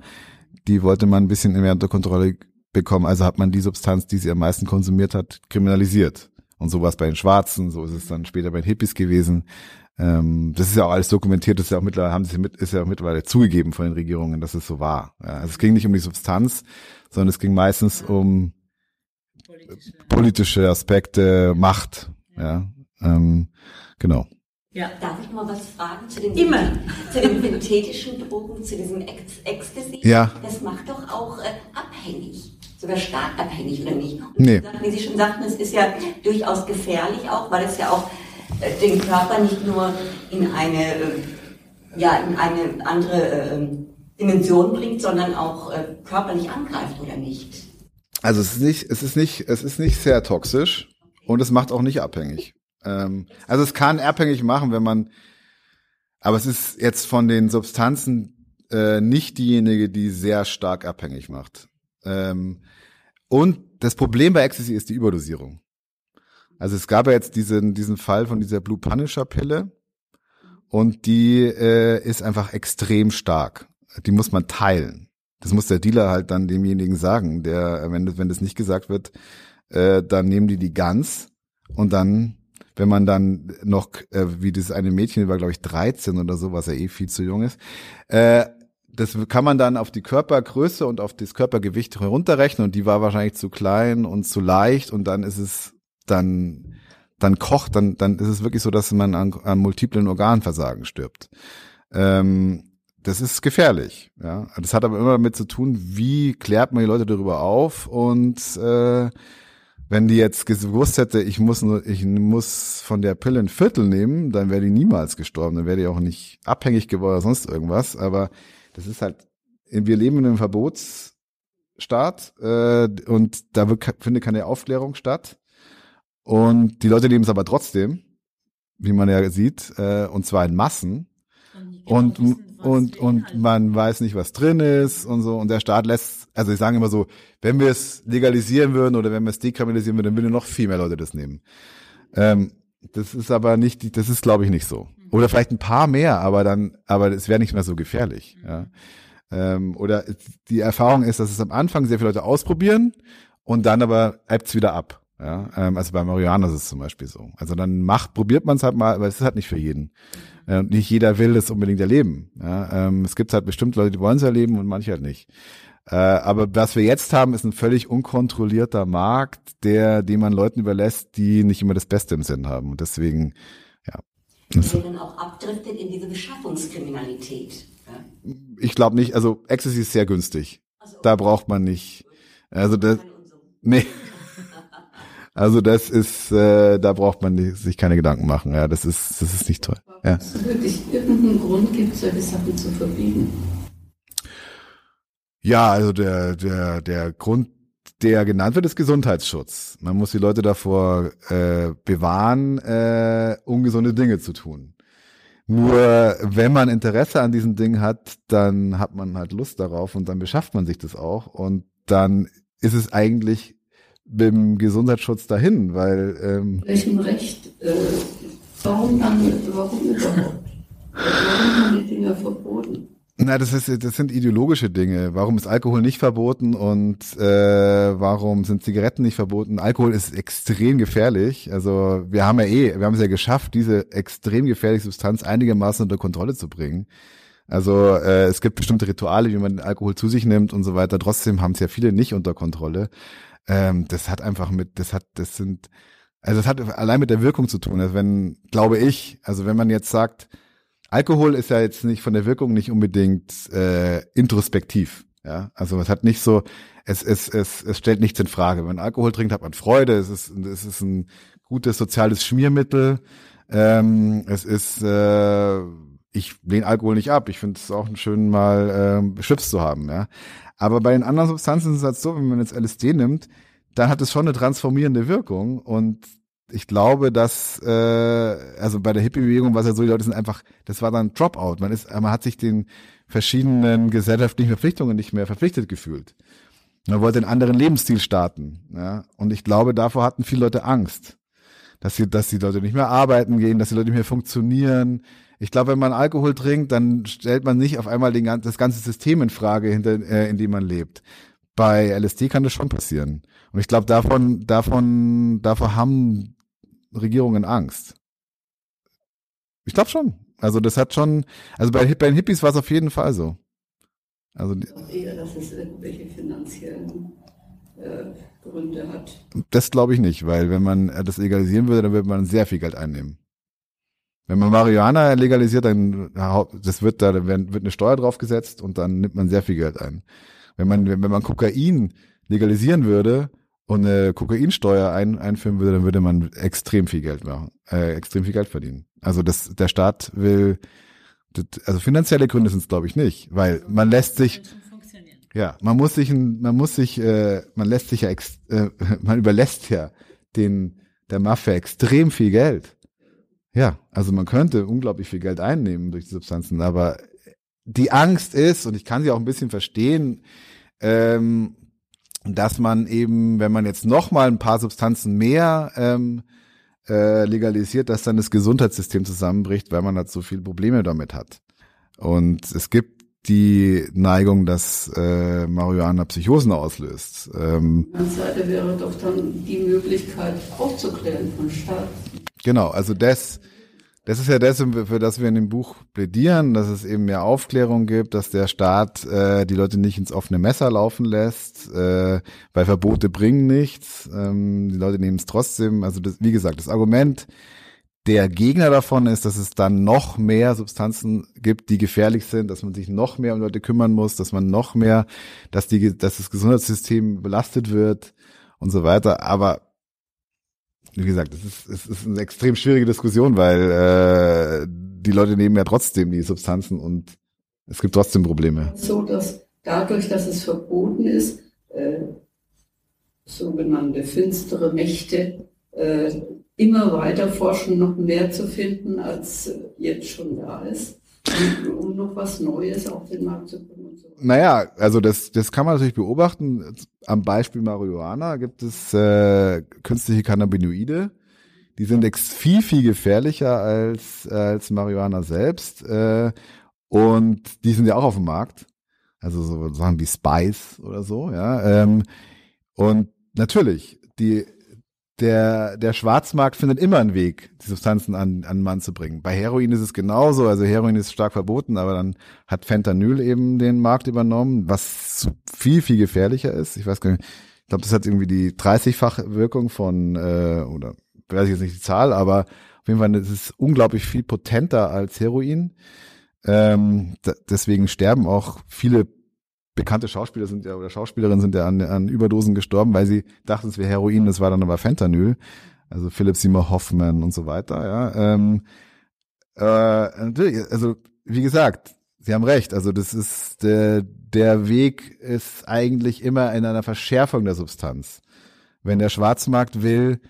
die wollte man ein bisschen mehr unter Kontrolle bekommen. Also hat man die Substanz, die sie am meisten konsumiert hat, kriminalisiert. Und so war es bei den Schwarzen, so ist es dann später bei den Hippies gewesen. Ähm, das ist ja auch alles dokumentiert, das ist ja auch mittlerweile, haben sie mit, ist ja auch mittlerweile zugegeben von den Regierungen, dass es so war. Ja, also es ging nicht um die Substanz, sondern es ging meistens um Politische. politische Aspekte, Macht. Ja, ähm, genau. Ja. Darf ich mal was fragen zu den, Immer. zu den synthetischen Drogen, zu diesem Ex Ecstasy? Ja. Das macht doch auch äh, abhängig, sogar stark abhängig, oder nicht? Und Nee. Wie Sie schon sagten, es ist ja durchaus gefährlich auch, weil es ja auch äh, den Körper nicht nur in eine, äh, ja, in eine andere äh, Dimension bringt, sondern auch äh, körperlich angreift, oder nicht? Also es ist nicht, es ist nicht, es ist nicht sehr toxisch und es macht auch nicht abhängig. Ähm, also es kann abhängig machen, wenn man, aber es ist jetzt von den Substanzen äh, nicht diejenige, die sehr stark abhängig macht. Ähm, und das Problem bei Ecstasy ist die Überdosierung. Also es gab ja jetzt diesen, diesen Fall von dieser Blue Punisher Pille und die äh, ist einfach extrem stark. Die muss man teilen. Das muss der Dealer halt dann demjenigen sagen, der, wenn das, wenn das nicht gesagt wird, äh, dann nehmen die die ganz und dann, wenn man dann noch, äh, wie das eine Mädchen war, glaube ich, 13 oder so, was ja eh viel zu jung ist, äh, das kann man dann auf die Körpergröße und auf das Körpergewicht herunterrechnen und die war wahrscheinlich zu klein und zu leicht und dann ist es dann dann kocht, dann dann ist es wirklich so, dass man an, an multiplen Organversagen stirbt. Ähm, das ist gefährlich, ja. Das hat aber immer damit zu tun, wie klärt man die Leute darüber auf und äh, wenn die jetzt gewusst hätte, ich muss nur, ich muss von der Pille ein Viertel nehmen, dann wäre die niemals gestorben, dann wäre die auch nicht abhängig geworden oder sonst irgendwas. Aber das ist halt, wir leben in einem Verbotsstaat äh, und da wird, findet keine Aufklärung statt. Und die Leute nehmen es aber trotzdem, wie man ja sieht, äh, und zwar in Massen. Und, was und, und man weiß nicht, was drin ist und so. Und der Staat lässt, also ich sage immer so, wenn wir es legalisieren würden oder wenn wir es dekriminalisieren würden, dann würden noch viel mehr Leute das nehmen. Ähm, das ist aber nicht, das ist glaube ich nicht so. Oder vielleicht ein paar mehr, aber dann, aber es wäre nicht mehr so gefährlich. Ja. Ähm, oder die Erfahrung ist, dass es am Anfang sehr viele Leute ausprobieren und dann aber ebbt's wieder ab. Ja, ähm, also bei Marihuana ist es zum Beispiel so. Also dann macht, probiert man es halt mal, aber es ist halt nicht für jeden. Äh, nicht jeder will das unbedingt erleben. Ja, ähm, es gibt halt bestimmt Leute, die wollen es erleben und manche halt nicht. Äh, aber was wir jetzt haben, ist ein völlig unkontrollierter Markt, der, den man Leuten überlässt, die nicht immer das Beste im Sinn haben. Und deswegen, ja. Das, Der dann auch abdriftet in diese Beschaffungskriminalität. Ja? ich glaube nicht, also Ecstasy ist sehr günstig. Da braucht man nicht. Also das, nee. Also das ist, äh, da braucht man sich keine Gedanken machen. Ja, das ist, das ist nicht toll. Ja. Es wirklich irgendeinen Grund gibt, solche Sachen zu verbieten. Ja, also der, der, der Grund, der genannt wird, ist Gesundheitsschutz. Man muss die Leute davor äh, bewahren, äh, ungesunde Dinge zu tun. Nur wenn man Interesse an diesen Dingen hat, dann hat man halt Lust darauf und dann beschafft man sich das auch und dann ist es eigentlich beim Gesundheitsschutz dahin, weil ähm, Welchem Recht? Äh, warum dann? Warum überhaupt? Warum haben die Dinger verboten? Na, das ist, das sind ideologische Dinge. Warum ist Alkohol nicht verboten und äh, warum sind Zigaretten nicht verboten? Alkohol ist extrem gefährlich. Also wir haben ja eh, wir haben es ja geschafft, diese extrem gefährliche Substanz einigermaßen unter Kontrolle zu bringen. Also äh, es gibt bestimmte Rituale, wie man Alkohol zu sich nimmt und so weiter. Trotzdem haben es ja viele nicht unter Kontrolle. Ähm, das hat einfach mit, das hat, das sind, also das hat allein mit der Wirkung zu tun. Also wenn, glaube ich, also wenn man jetzt sagt, Alkohol ist ja jetzt nicht von der Wirkung nicht unbedingt äh, introspektiv. Ja, also es hat nicht so, es, es, es, es stellt nichts in Frage. Wenn man Alkohol trinkt, hat man Freude. Es ist, es ist ein gutes soziales Schmiermittel. Ähm, es ist, äh, ich lehne Alkohol nicht ab. Ich finde es auch schön, mal ähm, beschützt zu haben. Ja, aber bei den anderen Substanzen ist es halt so, wenn man jetzt LSD nimmt, dann hat es schon eine transformierende Wirkung und ich glaube, dass äh, also bei der Hippie-Bewegung war es ja so, die Leute sind einfach, das war dann Dropout. Man ist, man hat sich den verschiedenen gesellschaftlichen Verpflichtungen nicht mehr verpflichtet gefühlt. Man wollte einen anderen Lebensstil starten. Ja? Und ich glaube, davor hatten viele Leute Angst, dass sie, dass die Leute nicht mehr arbeiten gehen, dass die Leute nicht mehr funktionieren. Ich glaube, wenn man Alkohol trinkt, dann stellt man nicht auf einmal den, das ganze System in Frage, hinter, äh, in dem man lebt. Bei LSD kann das schon passieren. Und ich glaube, davon, davon, davor haben Regierungen Angst. Ich glaube schon. Also das hat schon, also bei, bei den Hippies war es auf jeden Fall so. Also eher, dass es irgendwelche finanziellen äh, Gründe hat. Das glaube ich nicht, weil wenn man das legalisieren würde, dann würde man sehr viel Geld einnehmen. Wenn man Marihuana legalisiert, dann das wird da wird eine Steuer draufgesetzt und dann nimmt man sehr viel Geld ein. Wenn man wenn man Kokain legalisieren würde, und eine Kokainsteuer ein, einführen würde, dann würde man extrem viel Geld machen, äh, extrem viel Geld verdienen. Also das, der Staat will, das, also finanzielle Gründe sind es glaube ich nicht, weil man lässt sich, ja, man muss sich, man muss sich, äh, man lässt sich ja, ex, äh, man überlässt ja den der Mafia extrem viel Geld. Ja, also man könnte unglaublich viel Geld einnehmen durch die Substanzen, aber die Angst ist, und ich kann sie auch ein bisschen verstehen, ähm, dass man eben, wenn man jetzt noch mal ein paar Substanzen mehr ähm, äh, legalisiert, dass dann das Gesundheitssystem zusammenbricht, weil man halt so viele Probleme damit hat. Und es gibt die Neigung, dass äh, Marihuana Psychosen auslöst. Ähm, Seite wäre doch dann die Möglichkeit aufzuklären von Staat. Genau, also das das ist ja das, für das wir in dem Buch plädieren, dass es eben mehr Aufklärung gibt, dass der Staat äh, die Leute nicht ins offene Messer laufen lässt, äh, weil Verbote bringen nichts. Ähm, die Leute nehmen es trotzdem. Also das, wie gesagt, das Argument der Gegner davon ist, dass es dann noch mehr Substanzen gibt, die gefährlich sind, dass man sich noch mehr um Leute kümmern muss, dass man noch mehr, dass die, dass das Gesundheitssystem belastet wird und so weiter. Aber wie gesagt, es ist, es ist eine extrem schwierige Diskussion, weil äh, die Leute nehmen ja trotzdem die Substanzen und es gibt trotzdem Probleme. So, dass dadurch, dass es verboten ist, äh, sogenannte finstere Mächte äh, immer weiter forschen, noch mehr zu finden, als jetzt schon da ist um noch was Neues auf den Markt zu bringen. Naja, also das, das kann man natürlich beobachten. Am Beispiel Marihuana gibt es äh, künstliche Cannabinoide. Die sind viel, viel gefährlicher als, als Marihuana selbst. Äh, und die sind ja auch auf dem Markt. Also so Sachen wie Spice oder so, ja. Ähm, und natürlich, die der, der Schwarzmarkt findet immer einen Weg, die Substanzen an, an Mann zu bringen. Bei Heroin ist es genauso, also Heroin ist stark verboten, aber dann hat Fentanyl eben den Markt übernommen, was viel, viel gefährlicher ist. Ich weiß gar nicht, ich glaube, das hat irgendwie die 30-fache Wirkung von, äh, oder weiß ich jetzt nicht die Zahl, aber auf jeden Fall ist es unglaublich viel potenter als Heroin. Ähm, deswegen sterben auch viele bekannte Schauspieler sind ja oder Schauspielerinnen sind ja an, an Überdosen gestorben, weil sie dachten, es wäre Heroin, das war dann aber Fentanyl. Also Philip Seymour Hoffman und so weiter, ja. Ähm, äh, also wie gesagt, Sie haben recht. Also das ist der, der Weg ist eigentlich immer in einer Verschärfung der Substanz. Wenn der Schwarzmarkt will,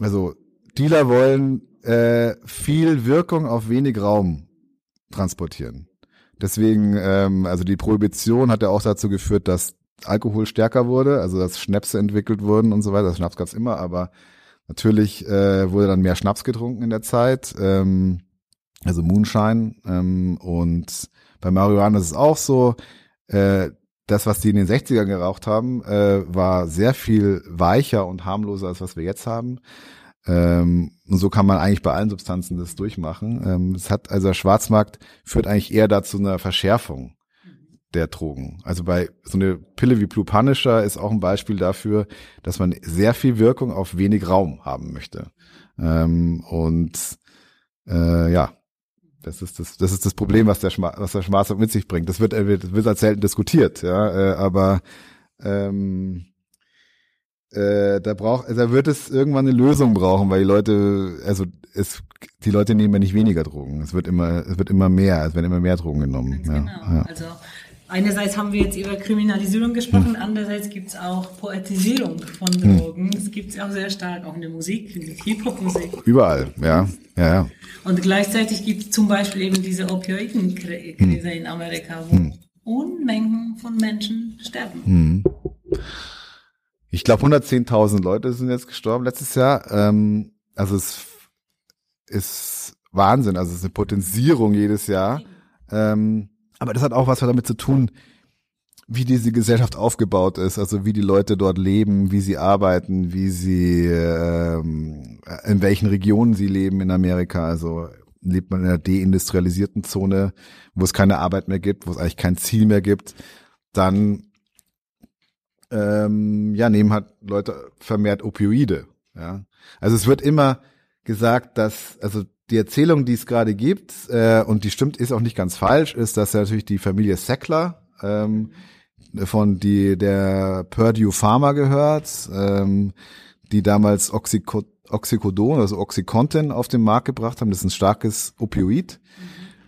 also Dealer wollen äh, viel Wirkung auf wenig Raum transportieren. Deswegen, ähm, also die Prohibition hat ja auch dazu geführt, dass Alkohol stärker wurde, also dass Schnäpse entwickelt wurden und so weiter. Das Schnaps gab's immer, aber natürlich äh, wurde dann mehr Schnaps getrunken in der Zeit, ähm, also Moonshine ähm, und Bei Marihuana ist es auch so. Äh, das, was die in den 60ern geraucht haben, äh, war sehr viel weicher und harmloser, als was wir jetzt haben. Ähm, und so kann man eigentlich bei allen Substanzen das durchmachen. Ähm, es hat also der Schwarzmarkt führt eigentlich eher dazu einer Verschärfung der Drogen. Also bei so eine Pille wie Blue Punisher ist auch ein Beispiel dafür, dass man sehr viel Wirkung auf wenig Raum haben möchte. Ähm, und äh, ja, das ist das, das ist das Problem, was der, Schma was der Schwarzmarkt mit sich bringt. Das wird, äh, wird, wird als selten diskutiert, ja, äh, aber ähm, äh, da braucht, da wird es irgendwann eine Lösung brauchen, weil die Leute, also es, die Leute nehmen ja nicht weniger Drogen. Es wird immer, es wird immer mehr, es werden immer mehr Drogen genommen. Ja, genau. ja. Also einerseits haben wir jetzt über Kriminalisierung gesprochen, andererseits gibt es auch Poetisierung von Drogen. Es gibt es auch sehr stark, auch in der Musik, in der Hip-Hop-Musik. Überall, ja, ja, ja. Und gleichzeitig gibt es zum Beispiel eben diese Opioidenkrise in Amerika, wo Unmengen von Menschen sterben. Ich glaube, 110.000 Leute sind jetzt gestorben letztes Jahr. Ähm, also es ist Wahnsinn. Also es ist eine Potenzierung jedes Jahr. Ähm, aber das hat auch was damit zu tun, wie diese Gesellschaft aufgebaut ist, also wie die Leute dort leben, wie sie arbeiten, wie sie ähm, in welchen Regionen sie leben in Amerika. Also lebt man in einer deindustrialisierten Zone, wo es keine Arbeit mehr gibt, wo es eigentlich kein Ziel mehr gibt, dann ähm, ja, nehmen halt Leute vermehrt Opioide. Ja. Also es wird immer gesagt, dass, also die Erzählung, die es gerade gibt, äh, und die stimmt, ist auch nicht ganz falsch, ist, dass ja natürlich die Familie Sackler, ähm, von die der Purdue Pharma gehört, ähm, die damals Oxyco Oxycodon, also Oxycontin auf den Markt gebracht haben. Das ist ein starkes Opioid.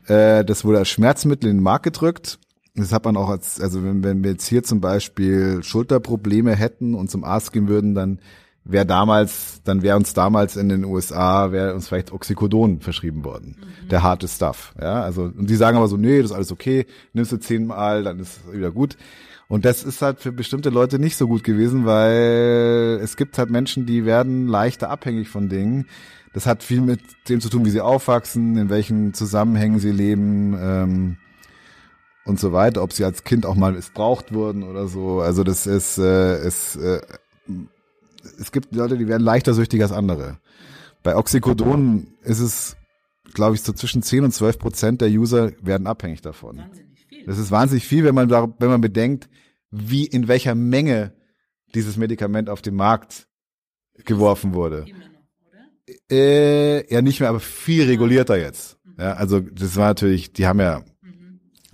Äh, das wurde als Schmerzmittel in den Markt gedrückt. Das hat man auch als, also wenn, wenn wir jetzt hier zum Beispiel Schulterprobleme hätten und zum Arzt gehen würden, dann wäre damals, dann wäre uns damals in den USA, wäre uns vielleicht Oxycodon verschrieben worden. Der harte Stuff. Ja, also, und die sagen aber so, nee, das ist alles okay, nimmst du zehnmal, dann ist es wieder gut. Und das ist halt für bestimmte Leute nicht so gut gewesen, weil es gibt halt Menschen, die werden leichter abhängig von Dingen. Das hat viel mit dem zu tun, wie sie aufwachsen, in welchen Zusammenhängen sie leben ähm, und so weiter, ob sie als Kind auch mal missbraucht wurden oder so. Also das ist, äh, ist äh, es gibt Leute, die werden leichter süchtig als andere. Bei Oxycodon ist es, glaube ich, so zwischen 10 und 12 Prozent der User werden abhängig davon. Wahnsinnig viel. Das ist wahnsinnig viel, wenn man da, wenn man bedenkt, wie in welcher Menge dieses Medikament auf den Markt geworfen wurde. Immer noch, oder? Äh, ja, nicht mehr, aber viel regulierter jetzt. Ja, also das war natürlich, die haben ja,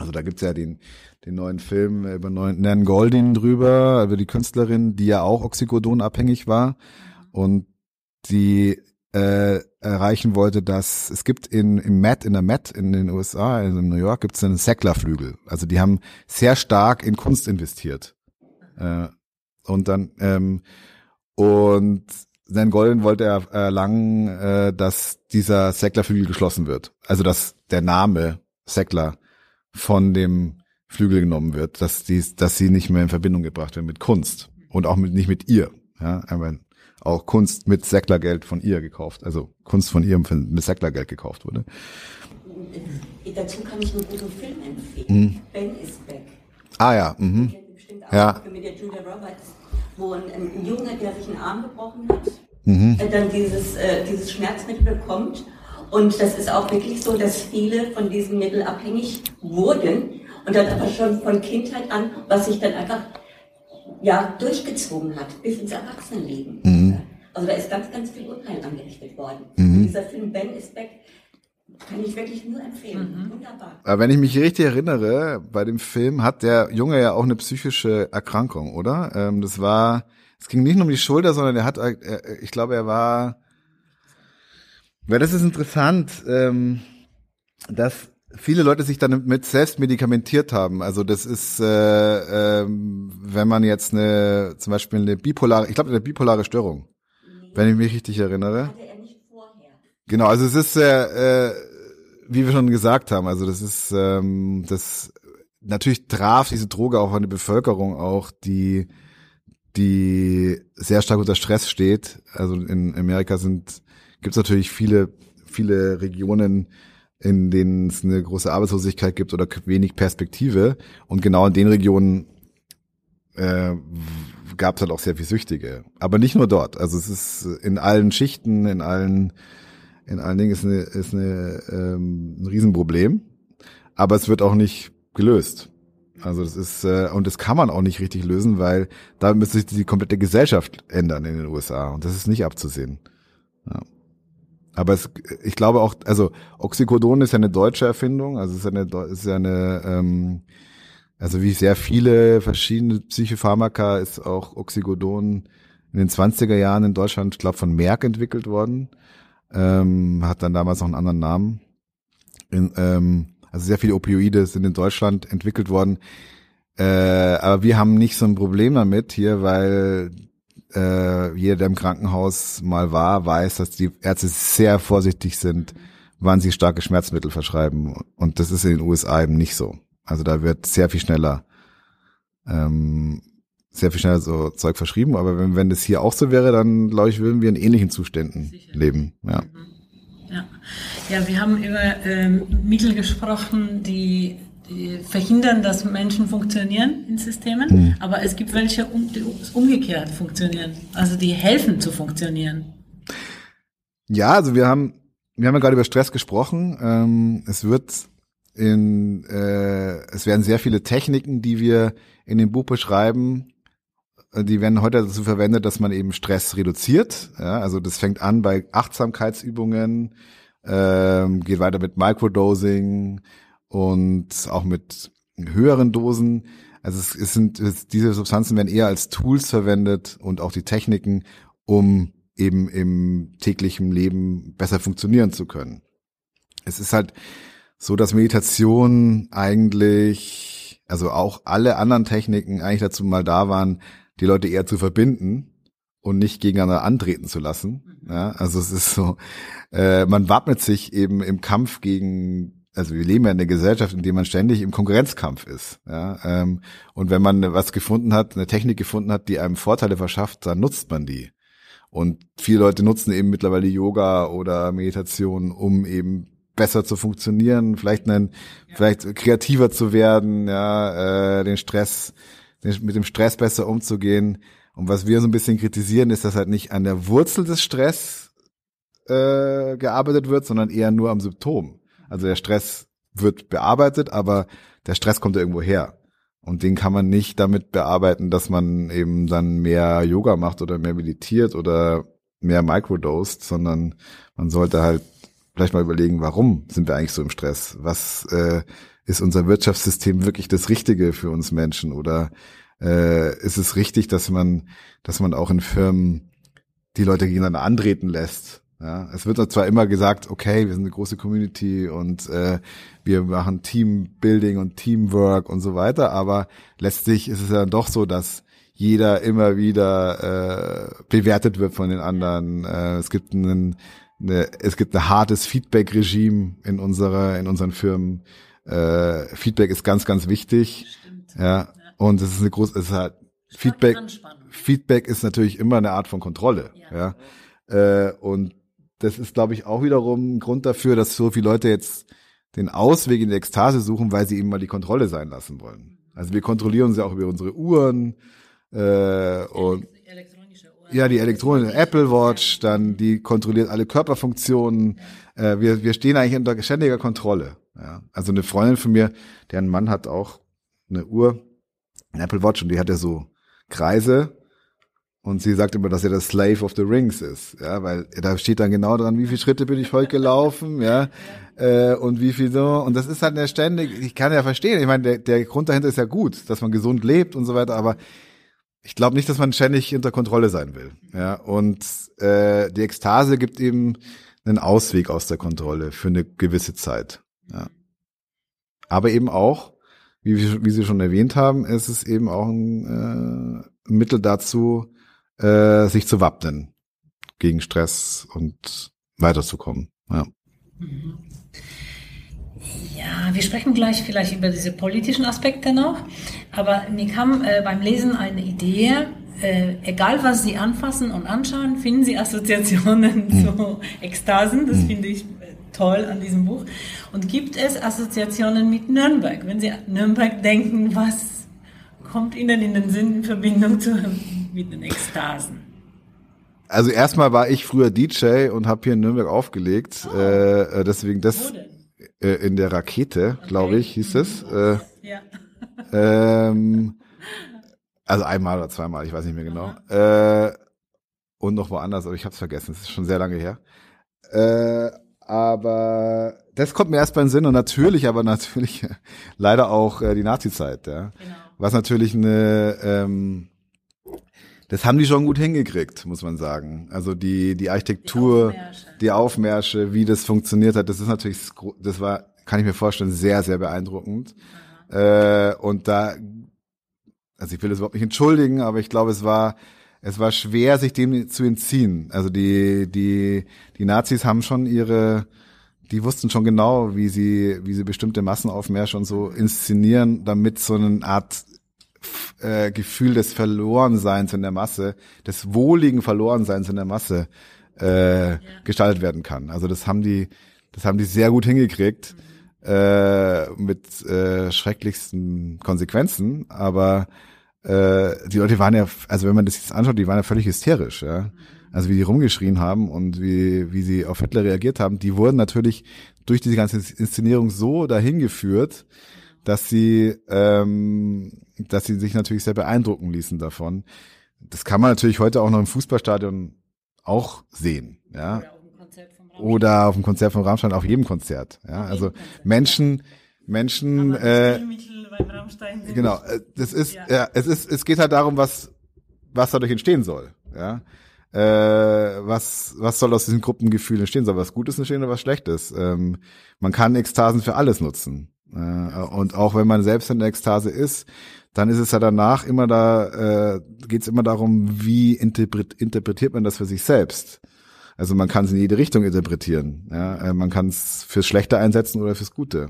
also da gibt's ja den, den neuen Film über neuen, Nan Goldin drüber, über die Künstlerin, die ja auch Oxycodon abhängig war und die äh, erreichen wollte, dass es gibt in im Met in der Met in den USA, also in New York, gibt es einen Sackler-Flügel. Also die haben sehr stark in Kunst investiert. Äh, und dann ähm, und Nan Golden wollte er erlangen, äh, dass dieser Sackler-Flügel geschlossen wird. Also dass der Name Sackler von dem Flügel genommen wird, dass die, dass sie nicht mehr in Verbindung gebracht wird mit Kunst und auch mit, nicht mit ihr. Ja, aber auch Kunst mit Säcklergeld von ihr gekauft, also Kunst von ihr mit Säcklergeld gekauft wurde. Dazu kann ich einen guten Film empfehlen. Ben is back. Ah ja, mhm. Ja. mit der Julia Roberts, wo ein, ein Junge, der sich einen Arm gebrochen hat, Mhm. äh, dann dieses, äh, dieses Schmerzmittel bekommt. Und das ist auch wirklich so, dass viele von diesem Mittel abhängig wurden und dann aber schon von Kindheit an, was sich dann einfach ja, durchgezogen hat, bis ins Erwachsenenleben. Mhm. Also da ist ganz, ganz viel Unheil angerichtet worden. Und dieser Film Ben is back kann ich wirklich nur empfehlen. Wunderbar. Aber wenn ich mich richtig erinnere, bei dem Film hat der Junge ja auch eine psychische Erkrankung, oder? Ähm, das war, es ging nicht nur um die Schulter, sondern er hat, äh, ich glaube, er war, weil das ist interessant, ähm, dass viele Leute sich dann mit selbst medikamentiert haben. Also das ist, äh, ähm, wenn man jetzt eine, zum Beispiel eine bipolare, ich glaube eine bipolare Störung, wenn ich mich richtig erinnere. Hatte er nicht vorher. Genau, also es ist, äh, äh, wie wir schon gesagt haben, also das ist, ähm, das natürlich traf diese Droge auch eine Bevölkerung auch, die die sehr stark unter Stress steht. Also in Amerika sind gibt es natürlich viele viele Regionen, in denen es eine große Arbeitslosigkeit gibt oder wenig Perspektive. Und genau in den Regionen äh, gab es halt auch sehr viel Süchtige. Aber nicht nur dort. Also es ist in allen Schichten, in allen, in allen Dingen ist, eine, ist eine, ähm, ein Riesenproblem. Aber es wird auch nicht gelöst. Also das ist, äh, und das kann man auch nicht richtig lösen, weil da müsste sich die komplette Gesellschaft ändern in den USA. Und das ist nicht abzusehen. Ja. Aber es, ich glaube auch, also Oxycodon ist ja eine deutsche Erfindung, also ist eine, ist ja eine ähm, also wie sehr viele verschiedene Psychopharmaka ist auch Oxycodon in den 20er Jahren in Deutschland, ich glaube von Merck entwickelt worden. Ähm, hat dann damals noch einen anderen Namen. In, ähm, also sehr viele Opioide sind in Deutschland entwickelt worden. Äh, aber wir haben nicht so ein Problem damit hier, weil äh, jeder, der im Krankenhaus mal war, weiß, dass die Ärzte sehr vorsichtig sind, wann sie starke Schmerzmittel verschreiben. Und das ist in den USA eben nicht so. Also da wird sehr viel schneller, ähm, sehr viel schneller so Zeug verschrieben. Aber wenn, wenn das hier auch so wäre, dann glaube ich, würden wir in ähnlichen Zuständen Sicher. leben. Ja. Ja. ja, wir haben über ähm, Mittel gesprochen, die, die, verhindern, dass Menschen funktionieren in Systemen, mhm. aber es gibt welche, die umgekehrt funktionieren, also die helfen zu funktionieren. Ja, also wir haben, wir haben ja gerade über Stress gesprochen. Ähm, es wird in, äh, es werden sehr viele Techniken, die wir in dem Buch beschreiben, äh, die werden heute dazu verwendet, dass man eben Stress reduziert. Ja, also das fängt an bei Achtsamkeitsübungen, ähm, geht weiter mit Microdosing und auch mit höheren Dosen. Also es, es sind es, diese Substanzen werden eher als Tools verwendet und auch die Techniken, um eben im täglichen Leben besser funktionieren zu können. Es ist halt so dass Meditation eigentlich, also auch alle anderen Techniken eigentlich dazu mal da waren, die Leute eher zu verbinden und nicht gegeneinander antreten zu lassen. Mhm. Ja, also es ist so, äh, man wappnet sich eben im Kampf gegen, also wir leben ja in einer Gesellschaft, in der man ständig im Konkurrenzkampf ist. Ja, ähm, und wenn man was gefunden hat, eine Technik gefunden hat, die einem Vorteile verschafft, dann nutzt man die. Und viele Leute nutzen eben mittlerweile Yoga oder Meditation, um eben besser zu funktionieren, vielleicht einen, ja. vielleicht kreativer zu werden, ja, äh, den Stress, den, mit dem Stress besser umzugehen. Und was wir so ein bisschen kritisieren, ist, dass halt nicht an der Wurzel des Stress äh, gearbeitet wird, sondern eher nur am Symptom. Also der Stress wird bearbeitet, aber der Stress kommt irgendwo her. Und den kann man nicht damit bearbeiten, dass man eben dann mehr Yoga macht oder mehr meditiert oder mehr microdosed, sondern man sollte halt vielleicht mal überlegen, warum sind wir eigentlich so im Stress? Was äh, ist unser Wirtschaftssystem wirklich das Richtige für uns Menschen? Oder äh, ist es richtig, dass man, dass man auch in Firmen die Leute gegeneinander antreten lässt? Ja, es wird zwar immer gesagt, okay, wir sind eine große Community und äh, wir machen Teambuilding und Teamwork und so weiter, aber letztlich ist es ja doch so, dass jeder immer wieder äh, bewertet wird von den anderen. Äh, es gibt einen eine, es gibt ein hartes Feedback-Regime in unserer, in unseren Firmen. Äh, Feedback ist ganz, ganz wichtig. Stimmt. Ja. Und es ist eine große, es ist halt, Feedback, Feedback ist natürlich immer eine Art von Kontrolle. Ja. ja. Äh, und das ist, glaube ich, auch wiederum ein Grund dafür, dass so viele Leute jetzt den Ausweg in die Ekstase suchen, weil sie eben mal die Kontrolle sein lassen wollen. Also wir kontrollieren sie auch über unsere Uhren äh, und ja, die elektronische Apple Watch, dann die kontrolliert alle Körperfunktionen. Äh, wir, wir stehen eigentlich unter ständiger Kontrolle. Ja. Also eine Freundin von mir, deren Mann hat auch eine Uhr, eine Apple Watch und die hat ja so Kreise und sie sagt immer, dass er der Slave of the Rings ist, ja, weil da steht dann genau dran, wie viele Schritte bin ich heute gelaufen, ja, äh, und wie viel so. Und das ist halt eine ständig, ich kann ja verstehen, ich meine, der, der Grund dahinter ist ja gut, dass man gesund lebt und so weiter, aber ich glaube nicht, dass man ständig unter Kontrolle sein will. Ja, und äh, die Ekstase gibt eben einen Ausweg aus der Kontrolle für eine gewisse Zeit. Ja. Aber eben auch, wie, wie Sie schon erwähnt haben, ist es eben auch ein äh, Mittel dazu, äh, sich zu wappnen gegen Stress und weiterzukommen. Ja. Ja, wir sprechen gleich vielleicht über diese politischen Aspekte noch, aber mir kam äh, beim Lesen eine Idee, äh, egal was Sie anfassen und anschauen, finden Sie Assoziationen mhm. zu Ekstasen. Das mhm. finde ich toll an diesem Buch. Und gibt es Assoziationen mit Nürnberg? Wenn Sie an Nürnberg denken, was kommt Ihnen in den Sinn in Verbindung zu, mit den Ekstasen? Also erstmal war ich früher DJ und habe hier in Nürnberg aufgelegt. Oh. Äh, deswegen das äh, in der Rakete, okay. glaube ich, hieß es. Äh, ja. ähm, also einmal oder zweimal, ich weiß nicht mehr genau. Äh, und noch woanders, aber ich habe es vergessen. Es ist schon sehr lange her. Äh, aber das kommt mir erst beim Sinn und natürlich, aber natürlich leider auch äh, die Nazi-Zeit, ja. Genau. Was natürlich eine, ähm, das haben die schon gut hingekriegt, muss man sagen. Also die die Architektur, die Aufmärsche, die Aufmärsche wie das funktioniert hat, das ist natürlich, das war, kann ich mir vorstellen, sehr sehr beeindruckend. Äh, und da, also ich will das überhaupt nicht entschuldigen, aber ich glaube, es war es war schwer, sich dem zu entziehen. Also die, die, die Nazis haben schon ihre, die wussten schon genau, wie sie, wie sie bestimmte Massenaufmärsche und so inszenieren, damit so eine Art äh, Gefühl des Verlorenseins in der Masse, des wohligen Verlorenseins in der Masse äh, ja. gestaltet werden kann. Also das haben die, das haben die sehr gut hingekriegt mhm. äh, mit äh, schrecklichsten Konsequenzen, aber äh, die Leute waren ja, also wenn man das jetzt anschaut, die waren ja völlig hysterisch, ja. Also wie die rumgeschrien haben und wie, wie sie auf Hitler reagiert haben, die wurden natürlich durch diese ganze Inszenierung so dahin geführt, dass sie, ähm, dass sie sich natürlich sehr beeindrucken ließen davon. Das kann man natürlich heute auch noch im Fußballstadion auch sehen, ja. Oder auf dem Konzert vom Rammstein, auf jedem Konzert, ja. Also Menschen, Menschen, äh. Genau, äh, das ist, ja. ja, es ist, es geht halt darum, was, was dadurch entstehen soll, ja. Äh, was, was soll aus diesen Gruppengefühlen entstehen? Soll was Gutes entstehen oder was Schlechtes? Ähm, man kann Ekstasen für alles nutzen. Äh, und auch wenn man selbst in der Ekstase ist, dann ist es ja danach immer da, äh, geht es immer darum, wie interpretiert man das für sich selbst. Also man kann es in jede Richtung interpretieren. Ja? Äh, man kann es fürs Schlechte einsetzen oder fürs Gute.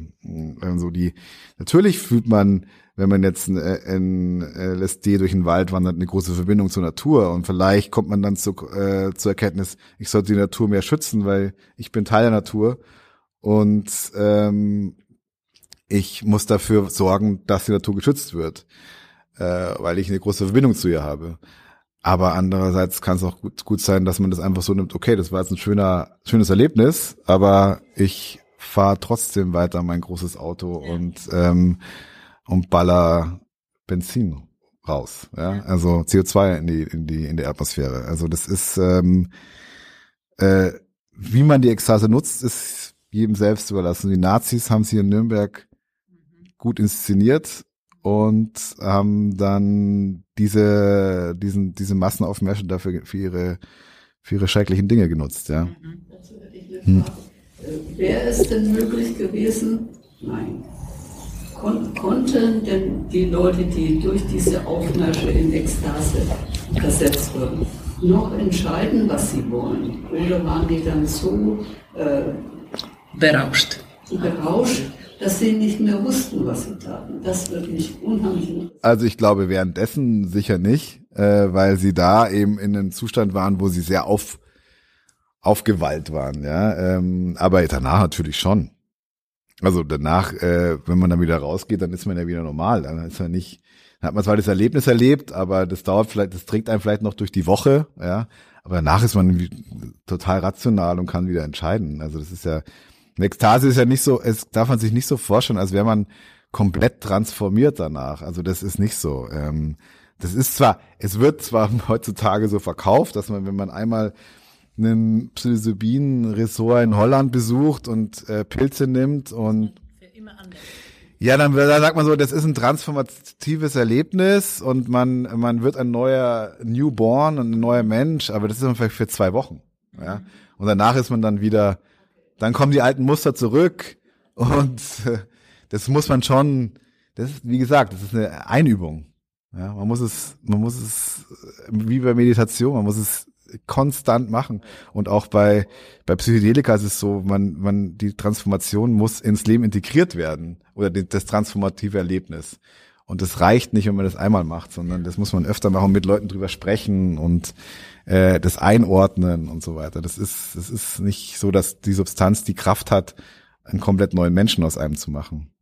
Also die natürlich fühlt man, wenn man jetzt in, in LSD durch den Wald wandert, eine große Verbindung zur Natur und vielleicht kommt man dann zu, äh, zur Erkenntnis, ich sollte die Natur mehr schützen, weil ich bin Teil der Natur und ähm, ich muss dafür sorgen, dass die Natur geschützt wird, äh, weil ich eine große Verbindung zu ihr habe. Aber andererseits kann es auch gut, gut sein, dass man das einfach so nimmt, okay, das war jetzt ein schöner, schönes Erlebnis, aber ich fahre trotzdem weiter mein großes Auto ja. und, ähm, und baller Benzin raus. Ja? Also CO2 in die, in die, in die Atmosphäre. Also das ist, ähm, äh, wie man die Ekstase nutzt, ist jedem selbst überlassen. Die Nazis haben sie in Nürnberg. Gut inszeniert und haben dann diese, diesen, diese Massenaufmärsche dafür für ihre, für ihre schrecklichen Dinge genutzt, ja. Hm. Wäre es denn möglich gewesen? Nein. Kon konnten denn die Leute, die durch diese Aufmärsche in Ekstase versetzt wurden, noch entscheiden, was sie wollen? Oder waren die dann so äh, berauscht? Berauscht, dass sie nicht mehr wussten, was sie taten. Das wird mich unheimlich. Also ich glaube währenddessen sicher nicht, äh, weil sie da eben in einem Zustand waren, wo sie sehr auf aufgeweilt waren, ja. Ähm, aber danach natürlich schon. Also danach, äh, wenn man dann wieder rausgeht, dann ist man ja wieder normal. Dann ist man nicht, dann hat man zwar das Erlebnis erlebt, aber das dauert vielleicht, das trägt einen vielleicht noch durch die Woche, ja. Aber danach ist man total rational und kann wieder entscheiden. Also das ist ja, Ekstase ist ja nicht so, es darf man sich nicht so vorstellen, als wäre man komplett transformiert danach. Also das ist nicht so. Ähm, das ist zwar, es wird zwar heutzutage so verkauft, dass man, wenn man einmal einen Psilocybin-Ressort in Holland besucht und äh, Pilze nimmt und ja, dann, dann sagt man so, das ist ein transformatives Erlebnis und man man wird ein neuer Newborn und ein neuer Mensch, aber das ist dann vielleicht für zwei Wochen, ja. Und danach ist man dann wieder dann kommen die alten Muster zurück und äh, das muss man schon, das ist, wie gesagt, das ist eine Einübung. Ja, man muss es, man muss es, wie bei Meditation, man muss es konstant machen. Und auch bei, bei Psychedelika ist es so, man, man, die Transformation muss ins Leben integriert werden oder das transformative Erlebnis. Und das reicht nicht, wenn man das einmal macht, sondern das muss man öfter machen, mit Leuten drüber sprechen und äh, das einordnen und so weiter. Das ist, das ist nicht so, dass die Substanz die Kraft hat, einen komplett neuen Menschen aus einem zu machen.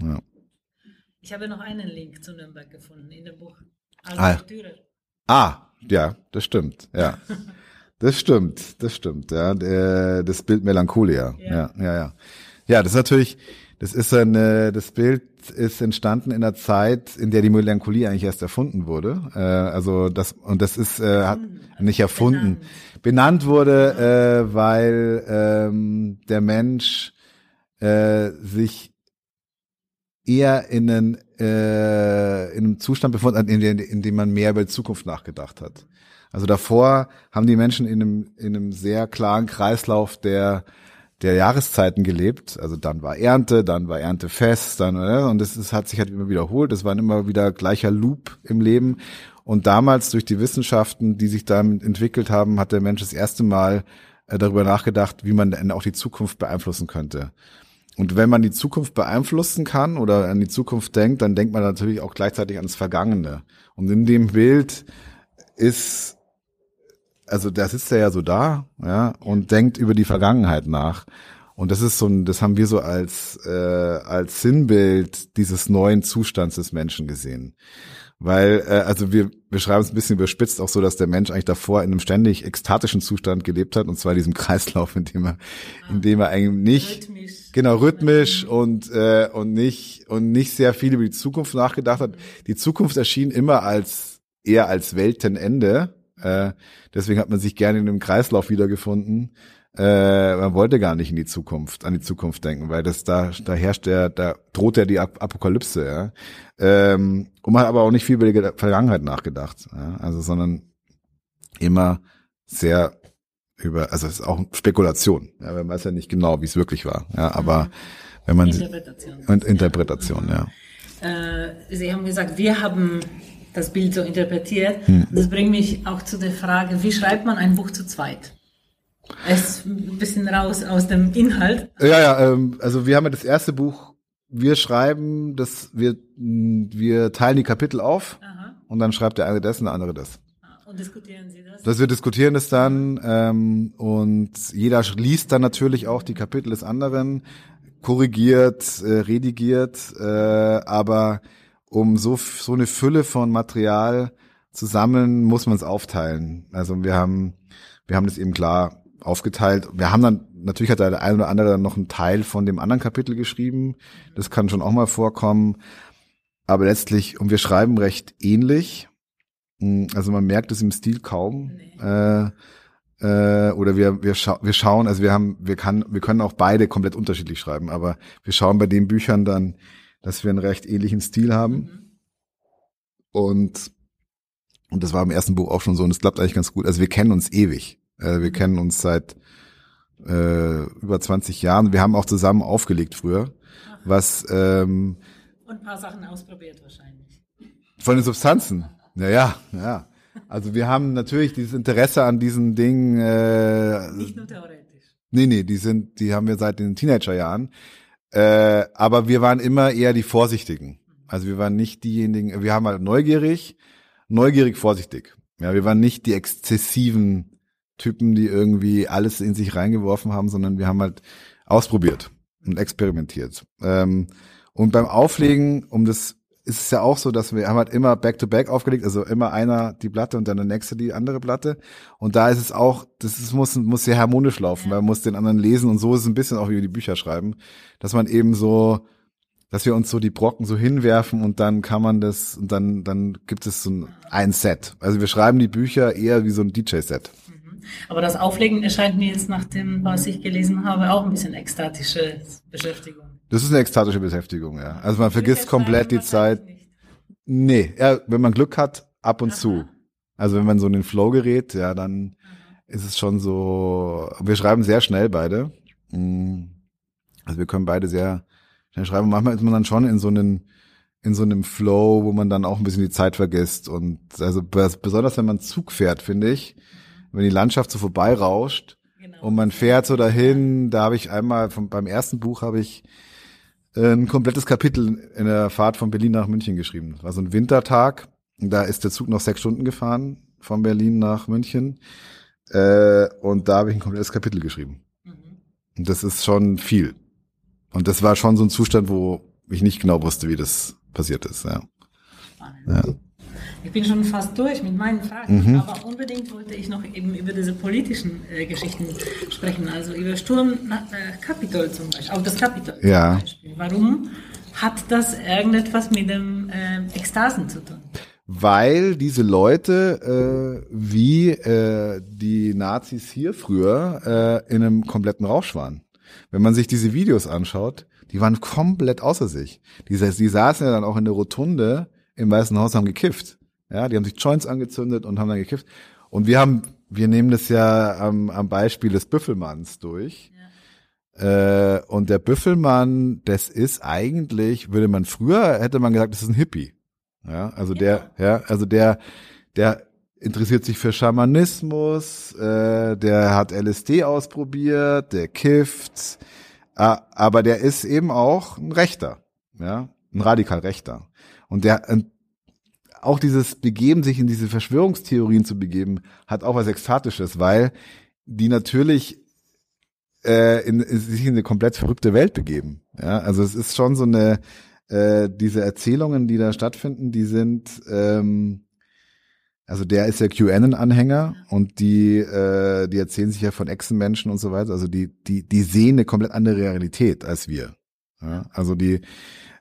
Ja. Ich habe noch einen Link zu Nürnberg gefunden in dem Buch. Also Ah. Ah, ja, das stimmt, ja. Das stimmt, das stimmt, ja. Das Bild Melancholia. Ja. Ja, ja, ja. Ja, das ist natürlich, das ist ein, das Bild ist entstanden in der Zeit, in der die Melancholie eigentlich erst erfunden wurde. Äh, also das und das ist äh, hat nicht erfunden, benannt, wurde, äh, weil ähm, der Mensch äh, sich eher in, einen, äh, in einem Zustand befunden hat, in, dem- in dem man mehr über die Zukunft nachgedacht hat. Also davor haben die Menschen in einem, in einem sehr klaren Kreislauf der, der Jahreszeiten gelebt. Also dann war Ernte, dann war Erntefest, dann, äh, und ist, hat sich halt immer wiederholt. Das war immer wieder gleicher Loop im Leben. Und damals durch die Wissenschaften, die sich damit entwickelt haben, hat der Mensch das erste Mal äh, darüber nachgedacht, wie man denn auch die Zukunft beeinflussen könnte. Und wenn man die Zukunft beeinflussen kann oder an die Zukunft denkt, dann denkt man natürlich auch gleichzeitig ans Vergangene. Und in dem Bild ist, also da sitzt er ja so da, ja, und denkt über die Vergangenheit nach. Und das ist so ein, das haben wir so als, äh, als Sinnbild dieses neuen Zustands des Menschen gesehen. Weil, äh, also wir beschreiben es ein bisschen überspitzt auch so, dass der Mensch eigentlich davor in einem ständig ekstatischen Zustand gelebt hat, und zwar diesem Kreislauf, in dem er, in dem er eigentlich nicht, Rhythmisch. genau, rhythmisch und, äh, und nicht, und nicht sehr viel über die Zukunft nachgedacht hat. Die Zukunft erschien immer als, eher als Weltenende, äh, deswegen hat man sich gerne in einem Kreislauf wiedergefunden. Äh, man wollte gar nicht in die Zukunft, an die Zukunft denken, weil das da, da herrscht der, da droht ja die Ap- Apokalypse, ja. Ähm, und man hat aber auch nicht viel über die Ge- Vergangenheit nachgedacht, ja? also sondern immer sehr über, also es ist auch Spekulation, ja, man weiß ja nicht genau, wie es wirklich war, ja, aber wenn man Interpretation. und Interpretation, ja. Äh, Sie haben gesagt, wir haben das Bild so interpretiert. Hm. Das bringt mich auch zu der Frage, wie schreibt man ein Buch zu zweit? Es ist ein bisschen raus aus dem Inhalt. Ja, ja, ähm, also wir haben ja das erste Buch, wir schreiben, das, wir, wir teilen die Kapitel auf Aha. und dann schreibt der eine das und der andere das. Und diskutieren Sie das? Das wir diskutieren es dann ähm, und jeder liest dann natürlich auch die Kapitel des anderen, korrigiert, äh, redigiert, äh, aber um so so eine Fülle von Material zu sammeln, muss man es aufteilen. Also wir haben wir haben das eben klar aufgeteilt. Wir haben dann natürlich hat der eine oder andere dann noch einen Teil von dem anderen Kapitel geschrieben. Das kann schon auch mal vorkommen. Aber letztlich und wir schreiben recht ähnlich. Mm, Also man merkt es im Stil kaum. Äh, äh, oder wir wir, scha wir schauen, also wir haben wir kann wir können auch beide komplett unterschiedlich schreiben, aber wir schauen bei den Büchern dann, dass wir einen recht ähnlichen Stil haben. Und und das war im ersten Buch auch schon so und es klappt eigentlich ganz gut. Also wir kennen uns ewig. Äh, wir kennen uns seit äh, über 20 Jahren. Wir haben auch zusammen aufgelegt früher, was ähm, Und ein paar Sachen ausprobiert wahrscheinlich. von den Substanzen. Naja, ja. Also wir haben natürlich dieses Interesse an diesen Dingen. Äh, Nicht nur theoretisch. nee, nee, die sind, die haben wir seit den Teenagerjahren. Äh, aber wir waren immer eher die Vorsichtigen. Also wir waren nicht diejenigen. Wir haben halt neugierig, neugierig, vorsichtig. Ja, wir waren nicht die exzessiven Typen, die irgendwie alles in sich reingeworfen haben, sondern wir haben halt ausprobiert und experimentiert. Ähm, und beim Auflegen, um das ist es ja auch so, dass wir haben halt immer back-to-back aufgelegt, also immer einer die Platte und dann der nächste die andere Platte. Und da ist es auch, das ist, muss, muss sehr harmonisch laufen, weil man muss den anderen lesen und so ist es ein bisschen auch wie wir die Bücher schreiben, dass man eben so, dass wir uns so die Brocken so hinwerfen und dann kann man das und dann, dann gibt es so ein, ein Set. Also wir schreiben die Bücher eher wie so ein DJ-Set. Aber das Auflegen erscheint mir jetzt nach dem, was ich gelesen habe, auch ein bisschen ekstatische Beschäftigung. Das ist eine ekstatische Beschäftigung, ja. Also man vergisst komplett die Zeit. Nee, ja, wenn man Glück hat, ab und Aha. zu. Also wenn man so in den Flow gerät, ja, dann ist es schon so, wir schreiben sehr schnell beide. Mm. Also wir können beide sehr schnell schreiben. Manchmal ist man dann schon in so einen, in so einem Flow, wo man dann auch ein bisschen die Zeit vergisst. Und also bes- besonders wenn man Zug fährt, finde ich, wenn die Landschaft so vorbeirauscht Genau. und man fährt so dahin, da habe ich einmal vom, beim ersten Buch habe ich ein komplettes Kapitel in der Fahrt von Berlin nach München geschrieben. Das war so ein Wintertag. Da ist der Zug noch sechs Stunden gefahren von Berlin nach München. Äh, und da habe ich ein komplettes Kapitel geschrieben. Und das ist schon viel. Und das war schon so ein Zustand, wo ich nicht genau wusste, wie das passiert ist. Ja. ja. Ich bin schon fast durch mit meinen Fragen, mhm. aber unbedingt wollte ich noch eben über diese politischen äh, Geschichten sprechen, also über Sturm nach äh, Kapitol zum Beispiel, auch das Kapitol ja. zum Beispiel. Warum hat das irgendetwas mit dem äh, Ekstasen zu tun? Weil diese Leute, äh, wie äh, die Nazis hier früher, äh, in einem kompletten Rausch waren. Wenn man sich diese Videos anschaut, die waren komplett außer sich. Die, die saßen ja dann auch in der Rotunde im Weißen Haus, haben gekifft. Ja, die haben sich Joints angezündet und haben dann gekifft. Und wir haben, wir nehmen das ja am, am Beispiel des Büffelmanns durch. Ja. Äh, und der Büffelmann, das ist eigentlich, würde man früher, hätte man gesagt, das ist ein Hippie. Ja, also ja. der, ja, also der, der interessiert sich für Schamanismus, äh, der hat LSD ausprobiert, der kifft, äh, aber der ist eben auch ein Rechter, ja, ein radikal Rechter. Und der, auch dieses Begeben, sich in diese Verschwörungstheorien zu begeben, hat auch was Ekstatisches, weil die natürlich äh, in, in, sich in eine komplett verrückte Welt begeben. Ja, also es ist schon so eine, äh, diese Erzählungen, die da stattfinden, die sind, ähm, also der ist ja QAnon-Anhänger und die, äh, die erzählen sich ja von Echsenmenschen und so weiter. Also die, die, die sehen eine komplett andere Realität als wir. Ja, also die,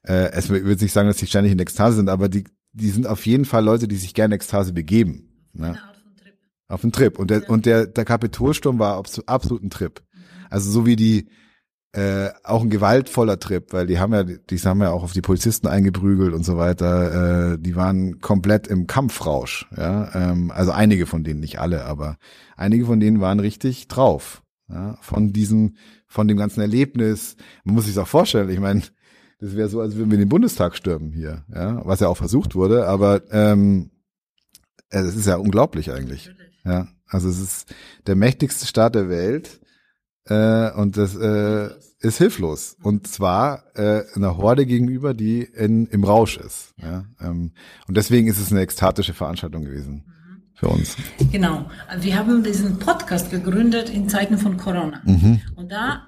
äh, es würde nicht sagen, dass die ständig in Ekstase sind, aber die, die sind auf jeden Fall Leute, die sich gerne Ekstase begeben. Ne? Auf einen Trip. Und der, und der, der Kapitolsturm war absolut ein Trip. Also so wie die, äh, auch ein gewaltvoller Trip, weil die haben ja, die haben ja auch auf die Polizisten eingeprügelt und so weiter. Äh, die waren komplett im Kampfrausch. Ja, ähm, also einige von denen, nicht alle, aber einige von denen waren richtig drauf. Ja, von diesem, von dem ganzen Erlebnis. Man muss sich auch vorstellen. Ich meine, das wäre so, als würden wir den Bundestag stürmen hier, ja, was ja auch versucht wurde, aber ähm, es ist ja unglaublich eigentlich. Ja, also es ist der mächtigste Staat der Welt äh, und das äh, ist hilflos und zwar äh, einer Horde gegenüber, die in, im Rausch ist. Ja, ähm, und deswegen ist es eine ekstatische Veranstaltung gewesen für uns. Genau. Wir haben diesen Podcast gegründet in Zeiten von Corona. Mhm. Und da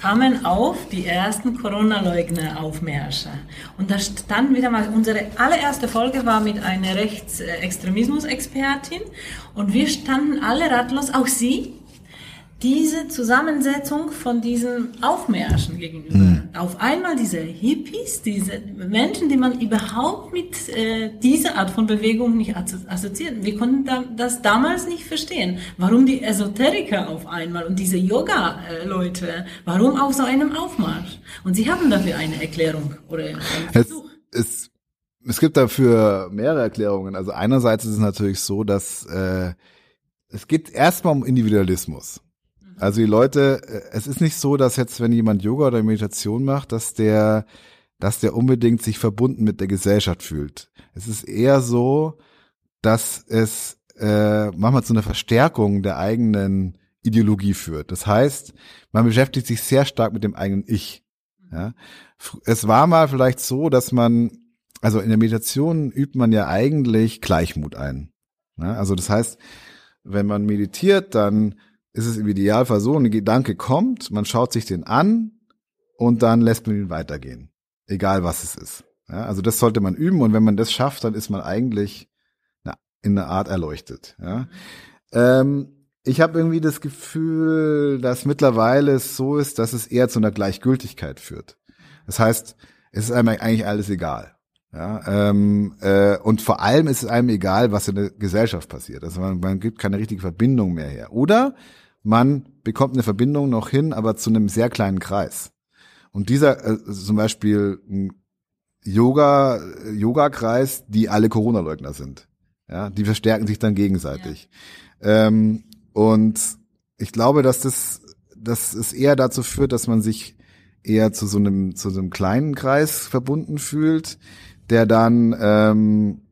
kamen auf die ersten Corona-Leugner-Aufmärsche. Und da stand wieder mal, unsere allererste Folge war mit einer Rechtsextremismus-Expertin und wir standen alle ratlos, auch sie, diese Zusammensetzung von diesen Aufmärschen gegenüber. Mhm. Auf einmal diese Hippies, diese Menschen, die man überhaupt mit äh, dieser Art von Bewegung nicht assoziiert. Wir konnten da, das damals nicht verstehen. Warum die Esoteriker auf einmal und diese Yoga-Leute, warum auf so einem Aufmarsch? Und sie haben dafür eine Erklärung oder einen Versuch. Es, es, es gibt dafür mehrere Erklärungen. Also einerseits ist es natürlich so, dass äh, es geht erstmal um Individualismus. Also die Leute, äh, es ist nicht so, dass jetzt, wenn jemand Yoga oder Meditation macht, dass der, dass der unbedingt sich verbunden mit der Gesellschaft fühlt. Es ist eher so, dass es äh, manchmal zu einer Verstärkung der eigenen Ideologie führt. Das heißt, man beschäftigt sich sehr stark mit dem eigenen Ich. Ja? Es war mal vielleicht so, dass man, also in der Meditation übt man ja eigentlich Gleichmut ein. Ja? Also das heißt, wenn man meditiert, dann ist es im Idealfall so, ein Gedanke kommt, man schaut sich den an und dann lässt man ihn weitergehen. Egal was es ist. Ja, also das sollte man üben und wenn man das schafft, dann ist man eigentlich in einer Art erleuchtet. Ja. Ähm, ich habe irgendwie das Gefühl, dass mittlerweile es so ist, dass es eher zu einer Gleichgültigkeit führt. Das heißt, es ist einem eigentlich alles egal. Ja, ähm, äh, und vor allem ist es einem egal, was in der Gesellschaft passiert. Also man, man gibt keine richtige Verbindung mehr her. Oder man bekommt eine Verbindung noch hin, aber zu einem sehr kleinen Kreis. Und dieser, äh, zum Beispiel ein Yoga, Yoga-Kreis, die alle Corona-Leugner sind. Ja, die verstärken sich dann gegenseitig. Ja. Ähm, und ich glaube, dass das, dass es eher dazu führt, dass man sich eher zu so einem, zu so einem kleinen Kreis verbunden fühlt, der dann, ähm,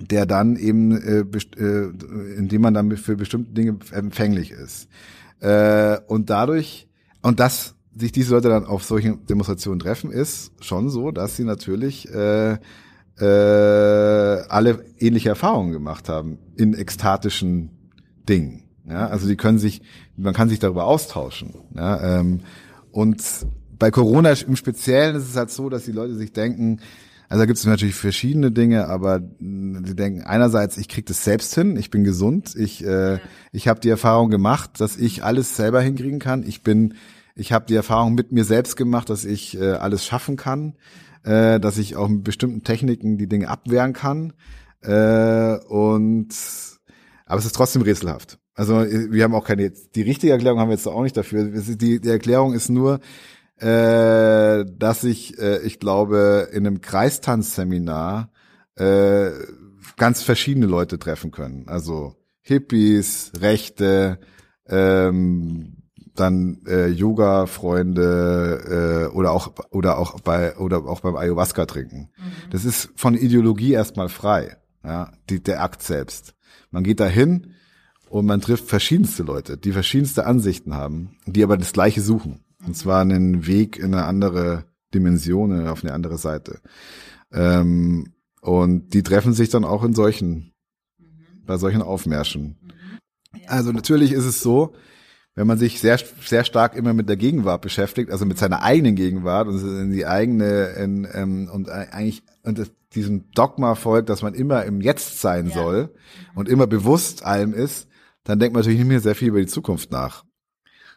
der dann eben, äh, äh, indem man dann für bestimmte Dinge empfänglich ist. Äh, und dadurch, und das, sich diese Leute dann auf solchen Demonstrationen treffen, ist schon so, dass sie natürlich äh, äh, alle ähnliche Erfahrungen gemacht haben in ekstatischen Dingen. Ja, also die können sich, man kann sich darüber austauschen. Ja, ähm, und bei Corona im Speziellen ist es halt so, dass die Leute sich denken, also da gibt es natürlich verschiedene Dinge, aber sie denken einerseits, ich kriege das selbst hin, ich bin gesund, ich äh, ich habe die Erfahrung gemacht, dass ich alles selber hinkriegen kann. Ich bin, ich habe die Erfahrung mit mir selbst gemacht, dass ich äh, alles schaffen kann, äh, dass ich auch mit bestimmten Techniken die Dinge abwehren kann. Äh, und aber es ist trotzdem rätselhaft. Also wir haben auch keine, die richtige Erklärung haben wir jetzt auch nicht dafür. Die, die Erklärung ist nur, äh, dass ich, äh, ich glaube, in einem Kreistanzseminar äh, ganz verschiedene Leute treffen können. Also Hippies, Rechte, ähm, dann äh, Yoga-Freunde äh, oder auch oder auch bei oder auch beim Ayahuasca trinken. Mhm. Das ist von Ideologie erstmal frei, ja, die, der Akt selbst. Man geht dahin und man trifft verschiedenste Leute, die verschiedenste Ansichten haben, die aber das Gleiche suchen. Und zwar einen Weg in eine andere Dimension, auf eine andere Seite. Ähm, und die treffen sich dann auch in solchen, bei solchen Aufmärschen. Also natürlich ist es so, wenn man sich sehr, sehr stark immer mit der Gegenwart beschäftigt, also mit seiner eigenen Gegenwart und in die eigene in, ähm, und eigentlich und diesem Dogma folgt, dass man immer im Jetzt sein ja. soll und immer bewusst allem ist, dann denkt man natürlich nicht mehr sehr viel über die Zukunft nach.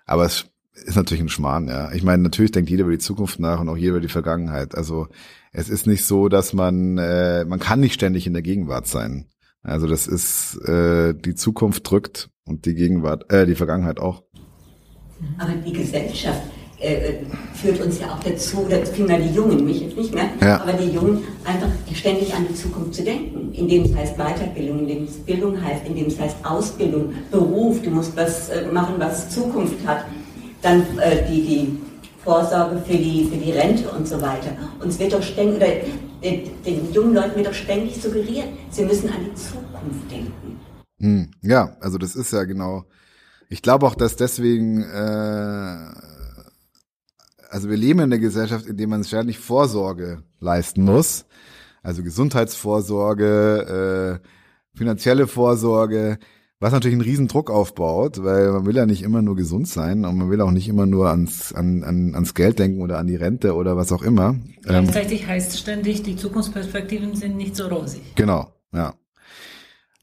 Aber es ist natürlich ein Schmarrn, ja. Ich meine, natürlich denkt jeder über die Zukunft nach und auch jeder über die Vergangenheit. Also es ist nicht so, dass man, äh, man kann nicht ständig in der Gegenwart sein. Also das ist, äh, die Zukunft drückt und die Gegenwart, äh, die Vergangenheit auch. Aber die Gesellschaft äh, führt uns ja auch dazu, oder vielmehr die Jungen, mich jetzt nicht mehr, ja. aber die Jungen einfach ständig an die Zukunft zu denken, indem es heißt Weiterbildung, indem es Bildung heißt, indem es heißt Ausbildung, Beruf, du musst was äh, machen, was Zukunft hat dann äh, die, die Vorsorge für die, für die Rente und so weiter. Uns wird doch ständig, oder den, den jungen Leuten wird doch ständig suggeriert, sie müssen an die Zukunft denken. Hm, ja, also das ist ja genau. Ich glaube auch, dass deswegen, äh, also wir leben in einer Gesellschaft, in der man ständig Vorsorge leisten muss. Also Gesundheitsvorsorge, äh, finanzielle Vorsorge. Was natürlich einen riesen Druck aufbaut, weil man will ja nicht immer nur gesund sein und man will auch nicht immer nur ans, an, an, ans Geld denken oder an die Rente oder was auch immer. Ähm, Gleichzeitig ähm, heißt ständig, die Zukunftsperspektiven sind nicht so rosig. Genau, ja.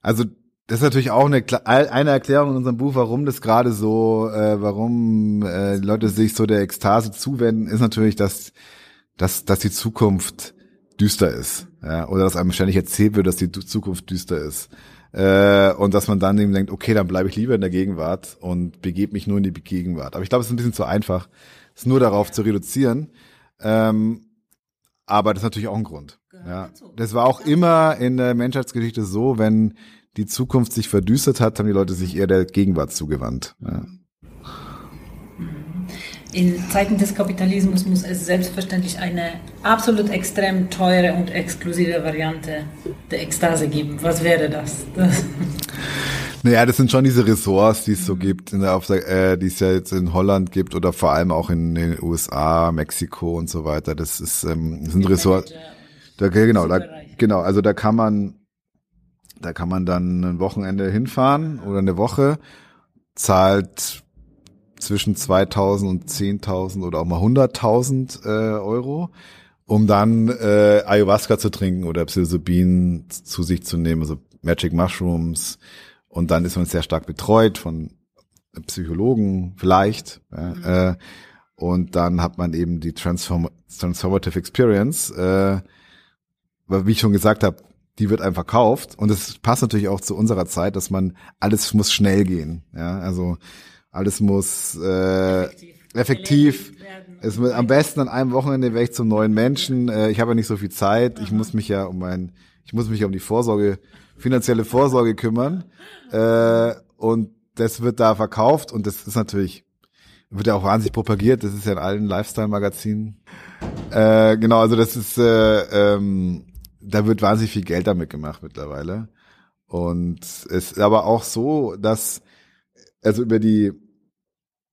Also das ist natürlich auch eine, eine Erklärung in unserem Buch, warum das gerade so, äh, warum äh, Leute sich so der Ekstase zuwenden, ist natürlich, dass, dass, dass die Zukunft düster ist. Ja, oder dass einem ständig erzählt wird, dass die Zukunft düster ist. Äh, und dass man dann eben denkt, okay, dann bleibe ich lieber in der Gegenwart und begebe mich nur in die Gegenwart. Aber ich glaube, es ist ein bisschen zu einfach, es nur darauf zu reduzieren. Ähm, aber das ist natürlich auch ein Grund. Ja. Das war auch immer in der Menschheitsgeschichte so, wenn die Zukunft sich verdüstert hat, haben die Leute sich eher der Gegenwart zugewandt. Ja. In Zeiten des Kapitalismus muss es selbstverständlich eine absolut extrem teure und exklusive Variante der Ekstase geben. Was wäre das? das naja, das sind schon diese Ressorts, die es so gibt, in der, der, äh, die es ja jetzt in Holland gibt oder vor allem auch in den USA, Mexiko und so weiter. Das ist ähm, das sind Ressorts. Da, genau, da, genau. Also da kann man, da kann man dann ein Wochenende hinfahren oder eine Woche, zahlt zwischen 2000 und 10.000 oder auch mal 100.000 äh, Euro, um dann äh, Ayahuasca zu trinken oder Psilocybin zu sich zu nehmen, also Magic Mushrooms. Und dann ist man sehr stark betreut von Psychologen vielleicht. Ja, mhm. äh, und dann hat man eben die Transform Transformative Experience. Äh, wie ich schon gesagt habe, die wird einem verkauft. Und es passt natürlich auch zu unserer Zeit, dass man alles muss schnell gehen. Ja, also alles muss äh, effektiv. effektiv es am besten an einem Wochenende weg zum neuen Menschen. Äh, ich habe ja nicht so viel Zeit. Ich muss mich ja um mein, ich muss mich ja um die Vorsorge, finanzielle Vorsorge kümmern. Äh, und das wird da verkauft und das ist natürlich, wird ja auch wahnsinnig propagiert. Das ist ja in allen Lifestyle-Magazinen. Äh, genau, also das ist, äh, ähm, da wird wahnsinnig viel Geld damit gemacht mittlerweile. Und es ist aber auch so, dass also über die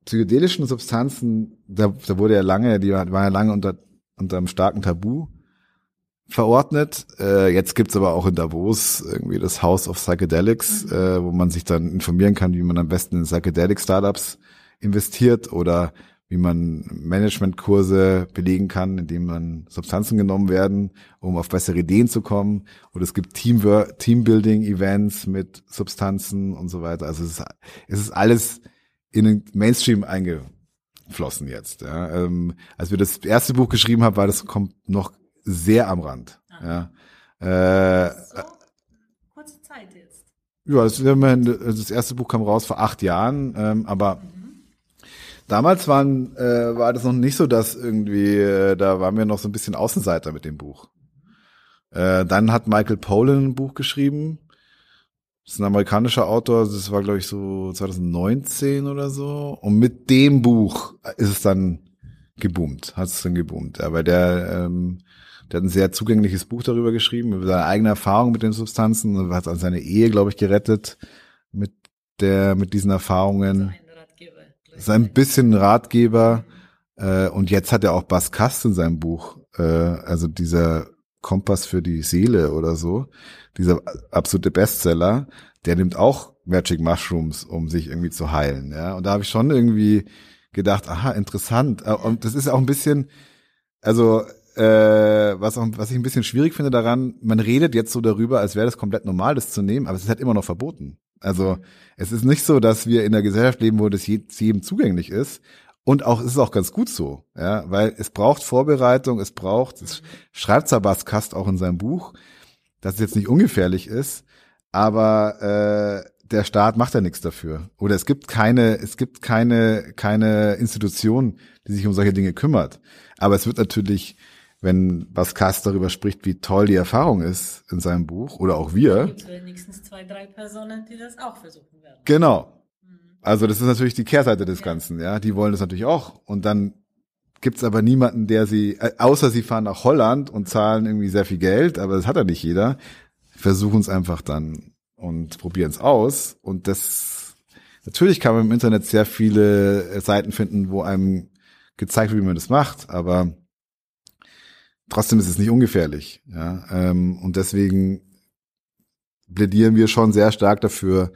psychedelischen Substanzen, da, da wurde ja lange, die waren ja lange unter, unter einem starken Tabu verordnet. Äh, jetzt gibt's aber auch in Davos irgendwie das House of Psychedelics, äh, wo man sich dann informieren kann, wie man am besten in Psychedelic-Startups investiert oder wie man Managementkurse belegen kann, indem man Substanzen genommen werden, um auf bessere Ideen zu kommen. Oder es gibt Teamwork, Teambuilding-Events mit Substanzen und so weiter. Also es ist, es ist alles in den Mainstream eingeflossen jetzt. Ja. Ähm, als wir das erste Buch geschrieben haben, war das kommt noch sehr am Rand. Ja. Äh, So, kurze Zeit jetzt. ja, das, das erste Buch kam raus vor acht Jahren, ähm, aber damals waren, äh, war das noch nicht so, dass irgendwie, äh, da waren wir noch so ein bisschen Außenseiter mit dem Buch. Äh, dann hat Michael Pollan ein Buch geschrieben. Das ist ein amerikanischer Autor, das war glaube ich so 2019 oder so. Und mit dem Buch ist es dann geboomt, hat es dann geboomt. Weil der, ähm, der hat ein sehr zugängliches Buch darüber geschrieben, über seine eigene Erfahrung mit den Substanzen hat seine Ehe, glaube ich, gerettet mit der, mit diesen Erfahrungen. Ist ein bisschen Ratgeber. Äh, und jetzt hat er auch Bas Kast in seinem Buch, äh, also dieser Kompass für die Seele oder so, dieser absolute Bestseller, der nimmt auch Magic Mushrooms, um sich irgendwie zu heilen. Ja, und da habe ich schon irgendwie gedacht, aha, interessant. Äh, Und das ist auch ein bisschen, also äh, was auch, was ich ein bisschen schwierig finde daran, man redet jetzt so darüber, als wäre das komplett normal, das zu nehmen, aber es ist halt immer noch verboten. Also es ist nicht so, dass wir in einer Gesellschaft leben, wo das je- jedem zugänglich ist. Und auch es ist auch ganz gut so, ja, weil es braucht Vorbereitung, es braucht, das schreibt Sabas Kast auch in seinem Buch, dass es jetzt nicht ungefährlich ist, aber äh, der Staat macht ja nichts dafür. Oder es gibt keine, es gibt keine, keine Institution, die sich um solche Dinge kümmert. Aber es wird natürlich, wenn Bas Kast darüber spricht, wie toll die Erfahrung ist in seinem Buch, oder auch wir, Gibt wenigstens zwei, drei Personen, die das auch versuchen werden. Genau. Also das ist natürlich die Kehrseite des Ganzen, ja. Die wollen das natürlich auch. Und dann gibt's aber niemanden, der sie, äh, außer sie fahren nach Holland und zahlen irgendwie sehr viel Geld, aber das hat ja nicht jeder, versuchen es einfach dann und probieren es aus. Und das natürlich kann man im Internet sehr viele äh, Seiten finden, wo einem gezeigt wird, wie man das macht, aber trotzdem ist es nicht ungefährlich. Ja? Ähm, und deswegen plädieren wir schon sehr stark dafür,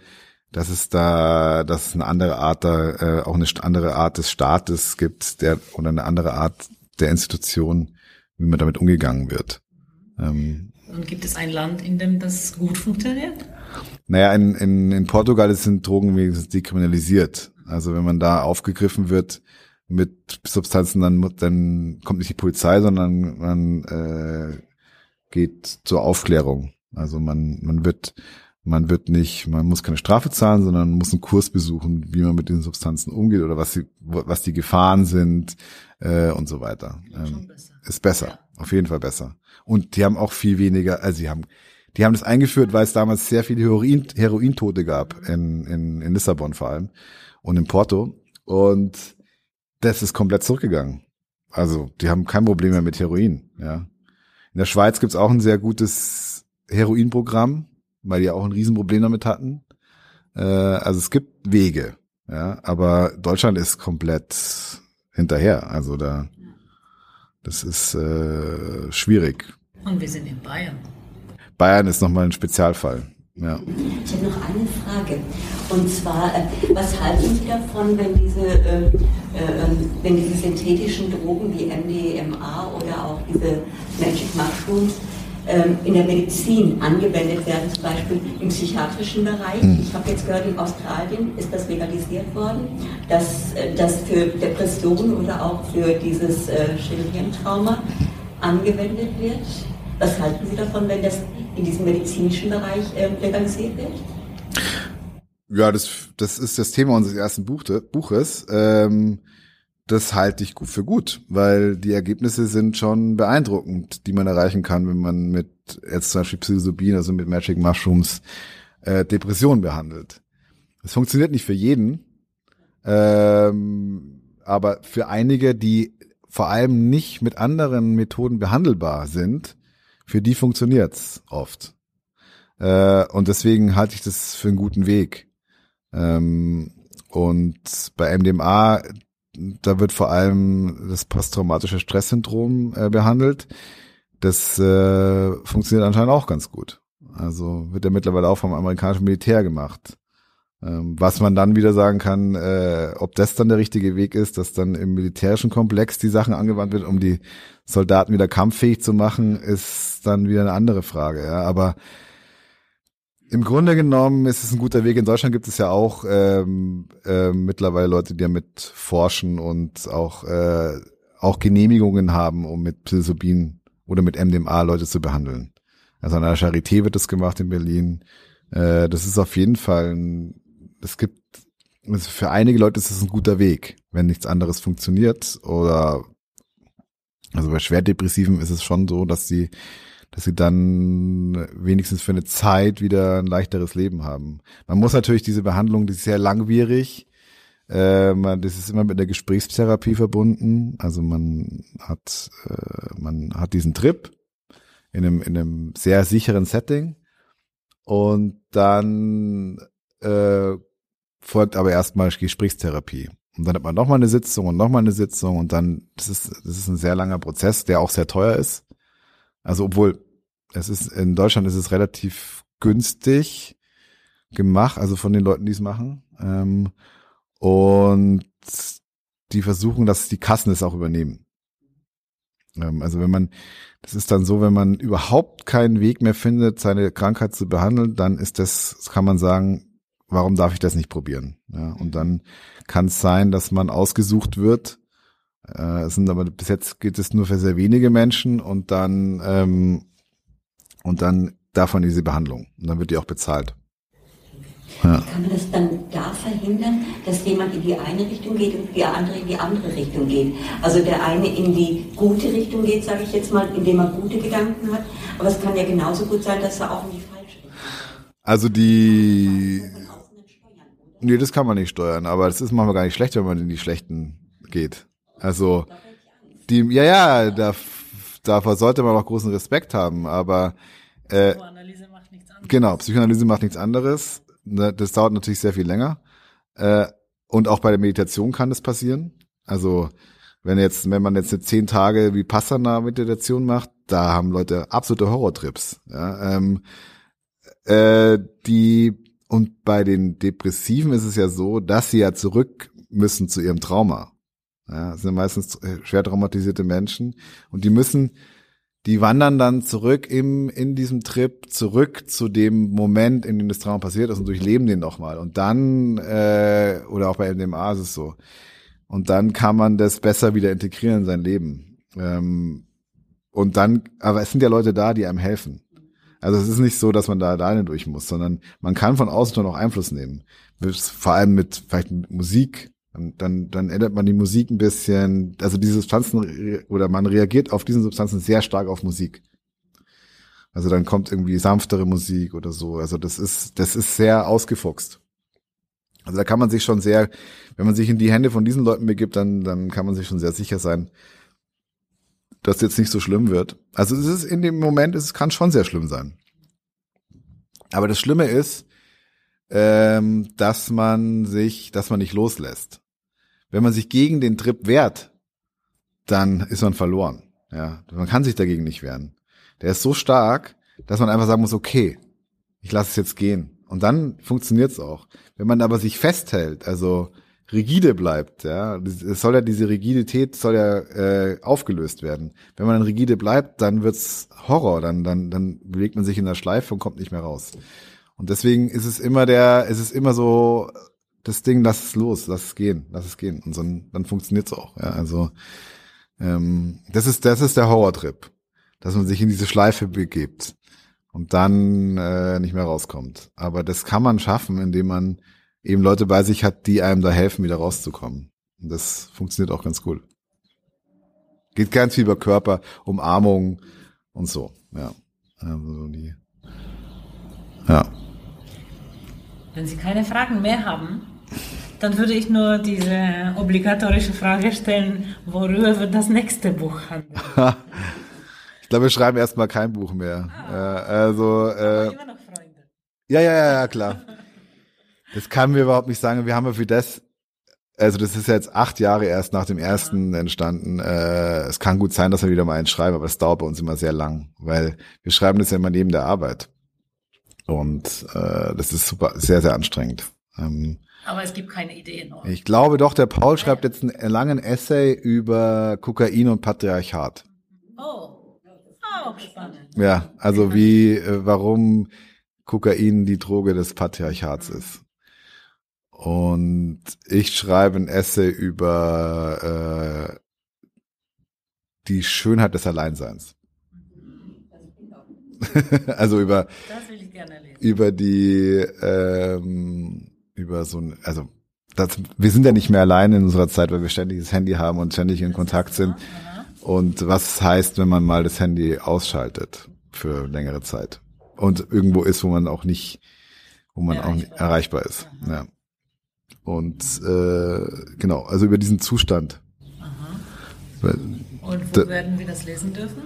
dass es da, dass es eine andere Art da, äh, auch eine andere Art des Staates gibt, der oder eine andere Art der Institution, wie man damit umgegangen wird. Ähm, Und gibt es ein Land, in dem das gut funktioniert? naja, in, in, in Portugal sind Drogen wenigstens dekriminalisiert. Also wenn man da aufgegriffen wird mit Substanzen, dann, dann kommt nicht die Polizei, sondern man äh, geht zur Aufklärung. Also man, man wird, man wird nicht, man muss keine Strafe zahlen, sondern muss einen Kurs besuchen, wie man mit diesen Substanzen umgeht oder was sie, was die Gefahren sind äh, und so weiter. Ähm, besser. ist besser, auf jeden Fall besser. Und die haben auch viel weniger, also sie haben, die haben das eingeführt, weil es damals sehr viele Heroin, Herointote gab in, in, in Lissabon vor allem und in Porto. Und das ist komplett zurückgegangen. Also die haben kein Problem mehr mit Heroin. Ja. In der Schweiz gibt's auch ein sehr gutes Heroinprogramm, weil die auch ein Riesenproblem damit hatten. Äh, also es gibt Wege, ja, aber Deutschland ist komplett hinterher. Also da das ist äh, schwierig. Und wir sind in Bayern. Bayern ist nochmal ein Spezialfall. Ja. Ich habe noch eine Frage. Und zwar, äh, was halten Sie davon, wenn diese, äh, äh, ähm, wenn diese synthetischen Drogen wie MDMA oder auch diese Magic Mushrooms ähm, in der Medizin angewendet werden, zum Beispiel im psychiatrischen Bereich? Ich habe jetzt gehört, in Australien ist das legalisiert worden, dass äh, das für Depressionen oder auch für dieses äh, Schädelhirntrauma angewendet wird. Was halten Sie davon, wenn das in diesem medizinischen Bereich äh, legalisiert wird? Ja, das, das ist das Thema unseres ersten Buchte, Buches. Ähm, das halte ich für gut, weil die Ergebnisse sind schon beeindruckend, die man erreichen kann, wenn man mit jetzt zum Beispiel Psilocybin, also mit Magic Mushrooms, äh, Depressionen behandelt. Es funktioniert nicht für jeden, ähm, aber für einige, die vor allem nicht mit anderen Methoden behandelbar sind, für die funktioniert's oft. Äh, und deswegen halte ich das für einen guten Weg. Ähm, und bei MDMA, da wird vor allem das posttraumatische Stresssyndrom äh, behandelt. Das äh, funktioniert anscheinend auch ganz gut. Also wird ja mittlerweile auch vom amerikanischen Militär gemacht. Ähm, was man dann wieder sagen kann, äh, ob das dann der richtige Weg ist, dass dann im militärischen Komplex die Sachen angewandt wird, um die Soldaten wieder kampffähig zu machen, ist dann wieder eine andere Frage. Ja. Aber im Grunde genommen ist es ein guter Weg. In Deutschland gibt es ja auch ähm, äh, mittlerweile Leute, die damit forschen und auch, äh, auch Genehmigungen haben, um mit Psilocybin oder mit MDMA Leute zu behandeln. Also an der Charité wird das gemacht in Berlin. Äh, das ist auf jeden Fall ein, es gibt, also für einige Leute ist es ein guter Weg, wenn nichts anderes funktioniert oder also bei Schwerdepressiven ist es schon so, dass sie dass sie dann wenigstens für eine Zeit wieder ein leichteres Leben haben. Man muss natürlich diese Behandlung, die ist sehr langwierig. Äh, man, das ist immer mit einer Gesprächstherapie verbunden. Also man hat, äh, man hat diesen Trip in einem, in einem sehr sicheren Setting und dann äh, folgt aber erstmal Gesprächstherapie. Und dann hat man nochmal eine Sitzung und nochmal eine Sitzung und dann, das ist, das ist ein sehr langer Prozess, der auch sehr teuer ist. Also obwohl es ist in Deutschland ist es relativ günstig gemacht, also von den Leuten, die es machen. Ähm, und die versuchen, dass die Kassen es auch übernehmen. Ähm, also wenn man, das ist dann so, wenn man überhaupt keinen Weg mehr findet, seine Krankheit zu behandeln, dann ist das, kann man sagen, warum darf ich das nicht probieren? Ja, und dann kann es sein, dass man ausgesucht wird äh, es sind aber bis jetzt geht es nur für sehr wenige Menschen und dann ähm, und dann davon diese Behandlung und dann wird die auch bezahlt. Ja. Kann man das dann da verhindern, dass jemand in die eine Richtung geht und der andere in die andere Richtung geht? Also der eine in die gute Richtung geht, sage ich jetzt mal, indem er gute Gedanken hat, aber es kann ja genauso gut sein, dass er auch in die falsche Richtung geht. Also die Nee, das kann man nicht steuern, aber es ist manchmal gar nicht schlecht, wenn man in die schlechten geht. Also die, ja, ja, da, davor sollte man auch großen Respekt haben, aber äh, Psychoanalyse macht nichts anderes. Genau, Psychoanalyse macht nichts anderes. Ne, das dauert natürlich sehr viel länger. Äh, und auch bei der Meditation kann das passieren. Also wenn jetzt, wenn man jetzt eine zehn Tage wie Passana Meditation macht, da haben Leute absolute Horrortrips. Ja, ähm, äh, die und bei den Depressiven ist es ja so, dass sie ja zurück müssen zu ihrem Trauma. Ja, das sind meistens schwer traumatisierte Menschen und die müssen, die wandern dann zurück im, in diesem Trip zurück zu dem Moment, in dem das Trauma passiert ist und durchleben den nochmal. Und dann, äh, oder auch bei MDMA ist es so. Und dann kann man das besser wieder integrieren in sein Leben. Ähm, und dann, aber es sind ja Leute da, die einem helfen. Also es ist nicht so, dass man da alleine durch muss, sondern man kann von außen schon auch Einfluss nehmen. Vor allem mit vielleicht mit Musik, dann, dann ändert man die Musik ein bisschen, also diese Substanzen oder man reagiert auf diesen Substanzen sehr stark auf Musik. Also dann kommt irgendwie sanftere Musik oder so. Also das ist, das ist sehr ausgefuchst. Also da kann man sich schon sehr, wenn man sich in die Hände von diesen Leuten begibt, dann, dann kann man sich schon sehr sicher sein, dass jetzt nicht so schlimm wird. Also es ist in dem Moment, es kann schon sehr schlimm sein. Aber das Schlimme ist, ähm, dass man sich, dass man nicht loslässt. Wenn man sich gegen den Trip wehrt, dann ist man verloren. Ja, man kann sich dagegen nicht wehren. Der ist so stark, dass man einfach sagen muss, okay, ich lasse es jetzt gehen. Und dann funktioniert es auch. Wenn man aber sich festhält, also rigide bleibt, ja, es soll ja diese Rigidität soll ja äh, aufgelöst werden. Wenn man dann rigide bleibt, dann wird's Horror, dann dann dann bewegt man sich in der Schleife und kommt nicht mehr raus. Und deswegen ist es immer der, ist es immer so das Ding, lass es los, lass es gehen, lass es gehen. Und so, dann funktioniert's auch. Ja, also ähm, das ist, das ist der Horrortrip, dass man sich in diese Schleife begibt und dann äh, nicht mehr rauskommt. Aber das kann man schaffen, indem man eben Leute bei sich hat, die einem da helfen, wieder rauszukommen. Und das funktioniert auch ganz cool. Geht ganz viel über Körper, Umarmung und so. Ja, also die. Ja. Wenn Sie keine Fragen mehr haben, dann würde ich nur diese obligatorische Frage stellen, worüber wird das nächste Buch handeln? ich glaube, wir schreiben erstmal kein Buch mehr. Ah. Äh, also, äh, immer noch Freunde. Ja, ja, ja, ja, klar. Das kann mir überhaupt nicht sagen. Wir haben ja für das, also das ist jetzt acht Jahre erst nach dem ersten entstanden. Äh, es kann gut sein, dass wir wieder mal eins schreiben, aber es dauert bei uns immer sehr lang, weil wir schreiben das ja immer neben der Arbeit. Und äh, das ist super, sehr, sehr anstrengend. Ähm, Aber es gibt keine Ideen. Oder? ich glaube doch, der Paul schreibt jetzt einen langen Essay über Kokain und Patriarchat. Oh, auch spannend. Ja, also wie, äh, warum Kokain die Droge des Patriarchats ist. Und ich schreibe ein Essay über äh, die Schönheit des Alleinseins. also über Das will ich gerne lesen. über die ähm, über so ein also das, wir sind ja nicht mehr allein in unserer Zeit, weil wir ständig das Handy haben und ständig in Kontakt sind. Und was heißt, wenn man mal das Handy ausschaltet für längere Zeit und irgendwo ist, wo man auch nicht, wo man auch nicht erreichbar ist. Ja. Und äh, genau, also über diesen Zustand. Weil- Und Da- wo werden wir das lesen dürfen?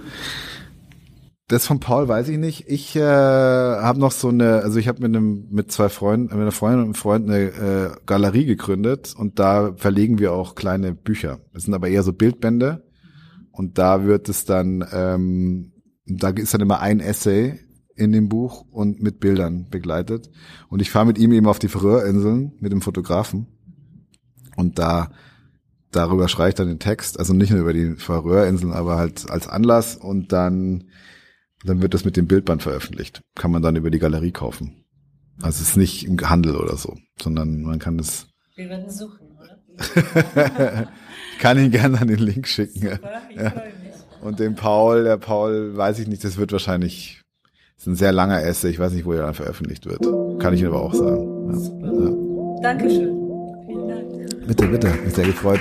Das von Paul weiß ich nicht. Ich äh, habe noch so eine, also ich habe mit einem mit zwei Freunden, mit einer Freundin und einem Freund eine äh, Galerie gegründet und da verlegen wir auch kleine Bücher. Das sind aber eher so Bildbände und da wird es dann, ähm, da ist dann immer ein Essay in dem Buch und mit Bildern begleitet. Und ich fahre mit ihm eben auf die Färöerinseln mit dem Fotografen und da darüber schreibe ich dann den Text, also nicht nur über die Färöerinseln, aber halt als Anlass und dann dann wird das mit dem Bildband veröffentlicht. Kann man dann über die Galerie kaufen. Also es ist nicht im Handel oder so, sondern man kann das, Wir werden suchen, oder? kann ihn gerne an den Link schicken. Ja. Super, ich freue mich. Und den Paul, der Paul, weiß ich nicht, das wird wahrscheinlich, ist ein sehr langer Essay, ich weiß nicht, wo er dann veröffentlicht wird. Kann ich Ihnen aber auch sagen. Ja. Ja. Dankeschön. Vielen Dank. Bitte, bitte, mich sehr gefreut.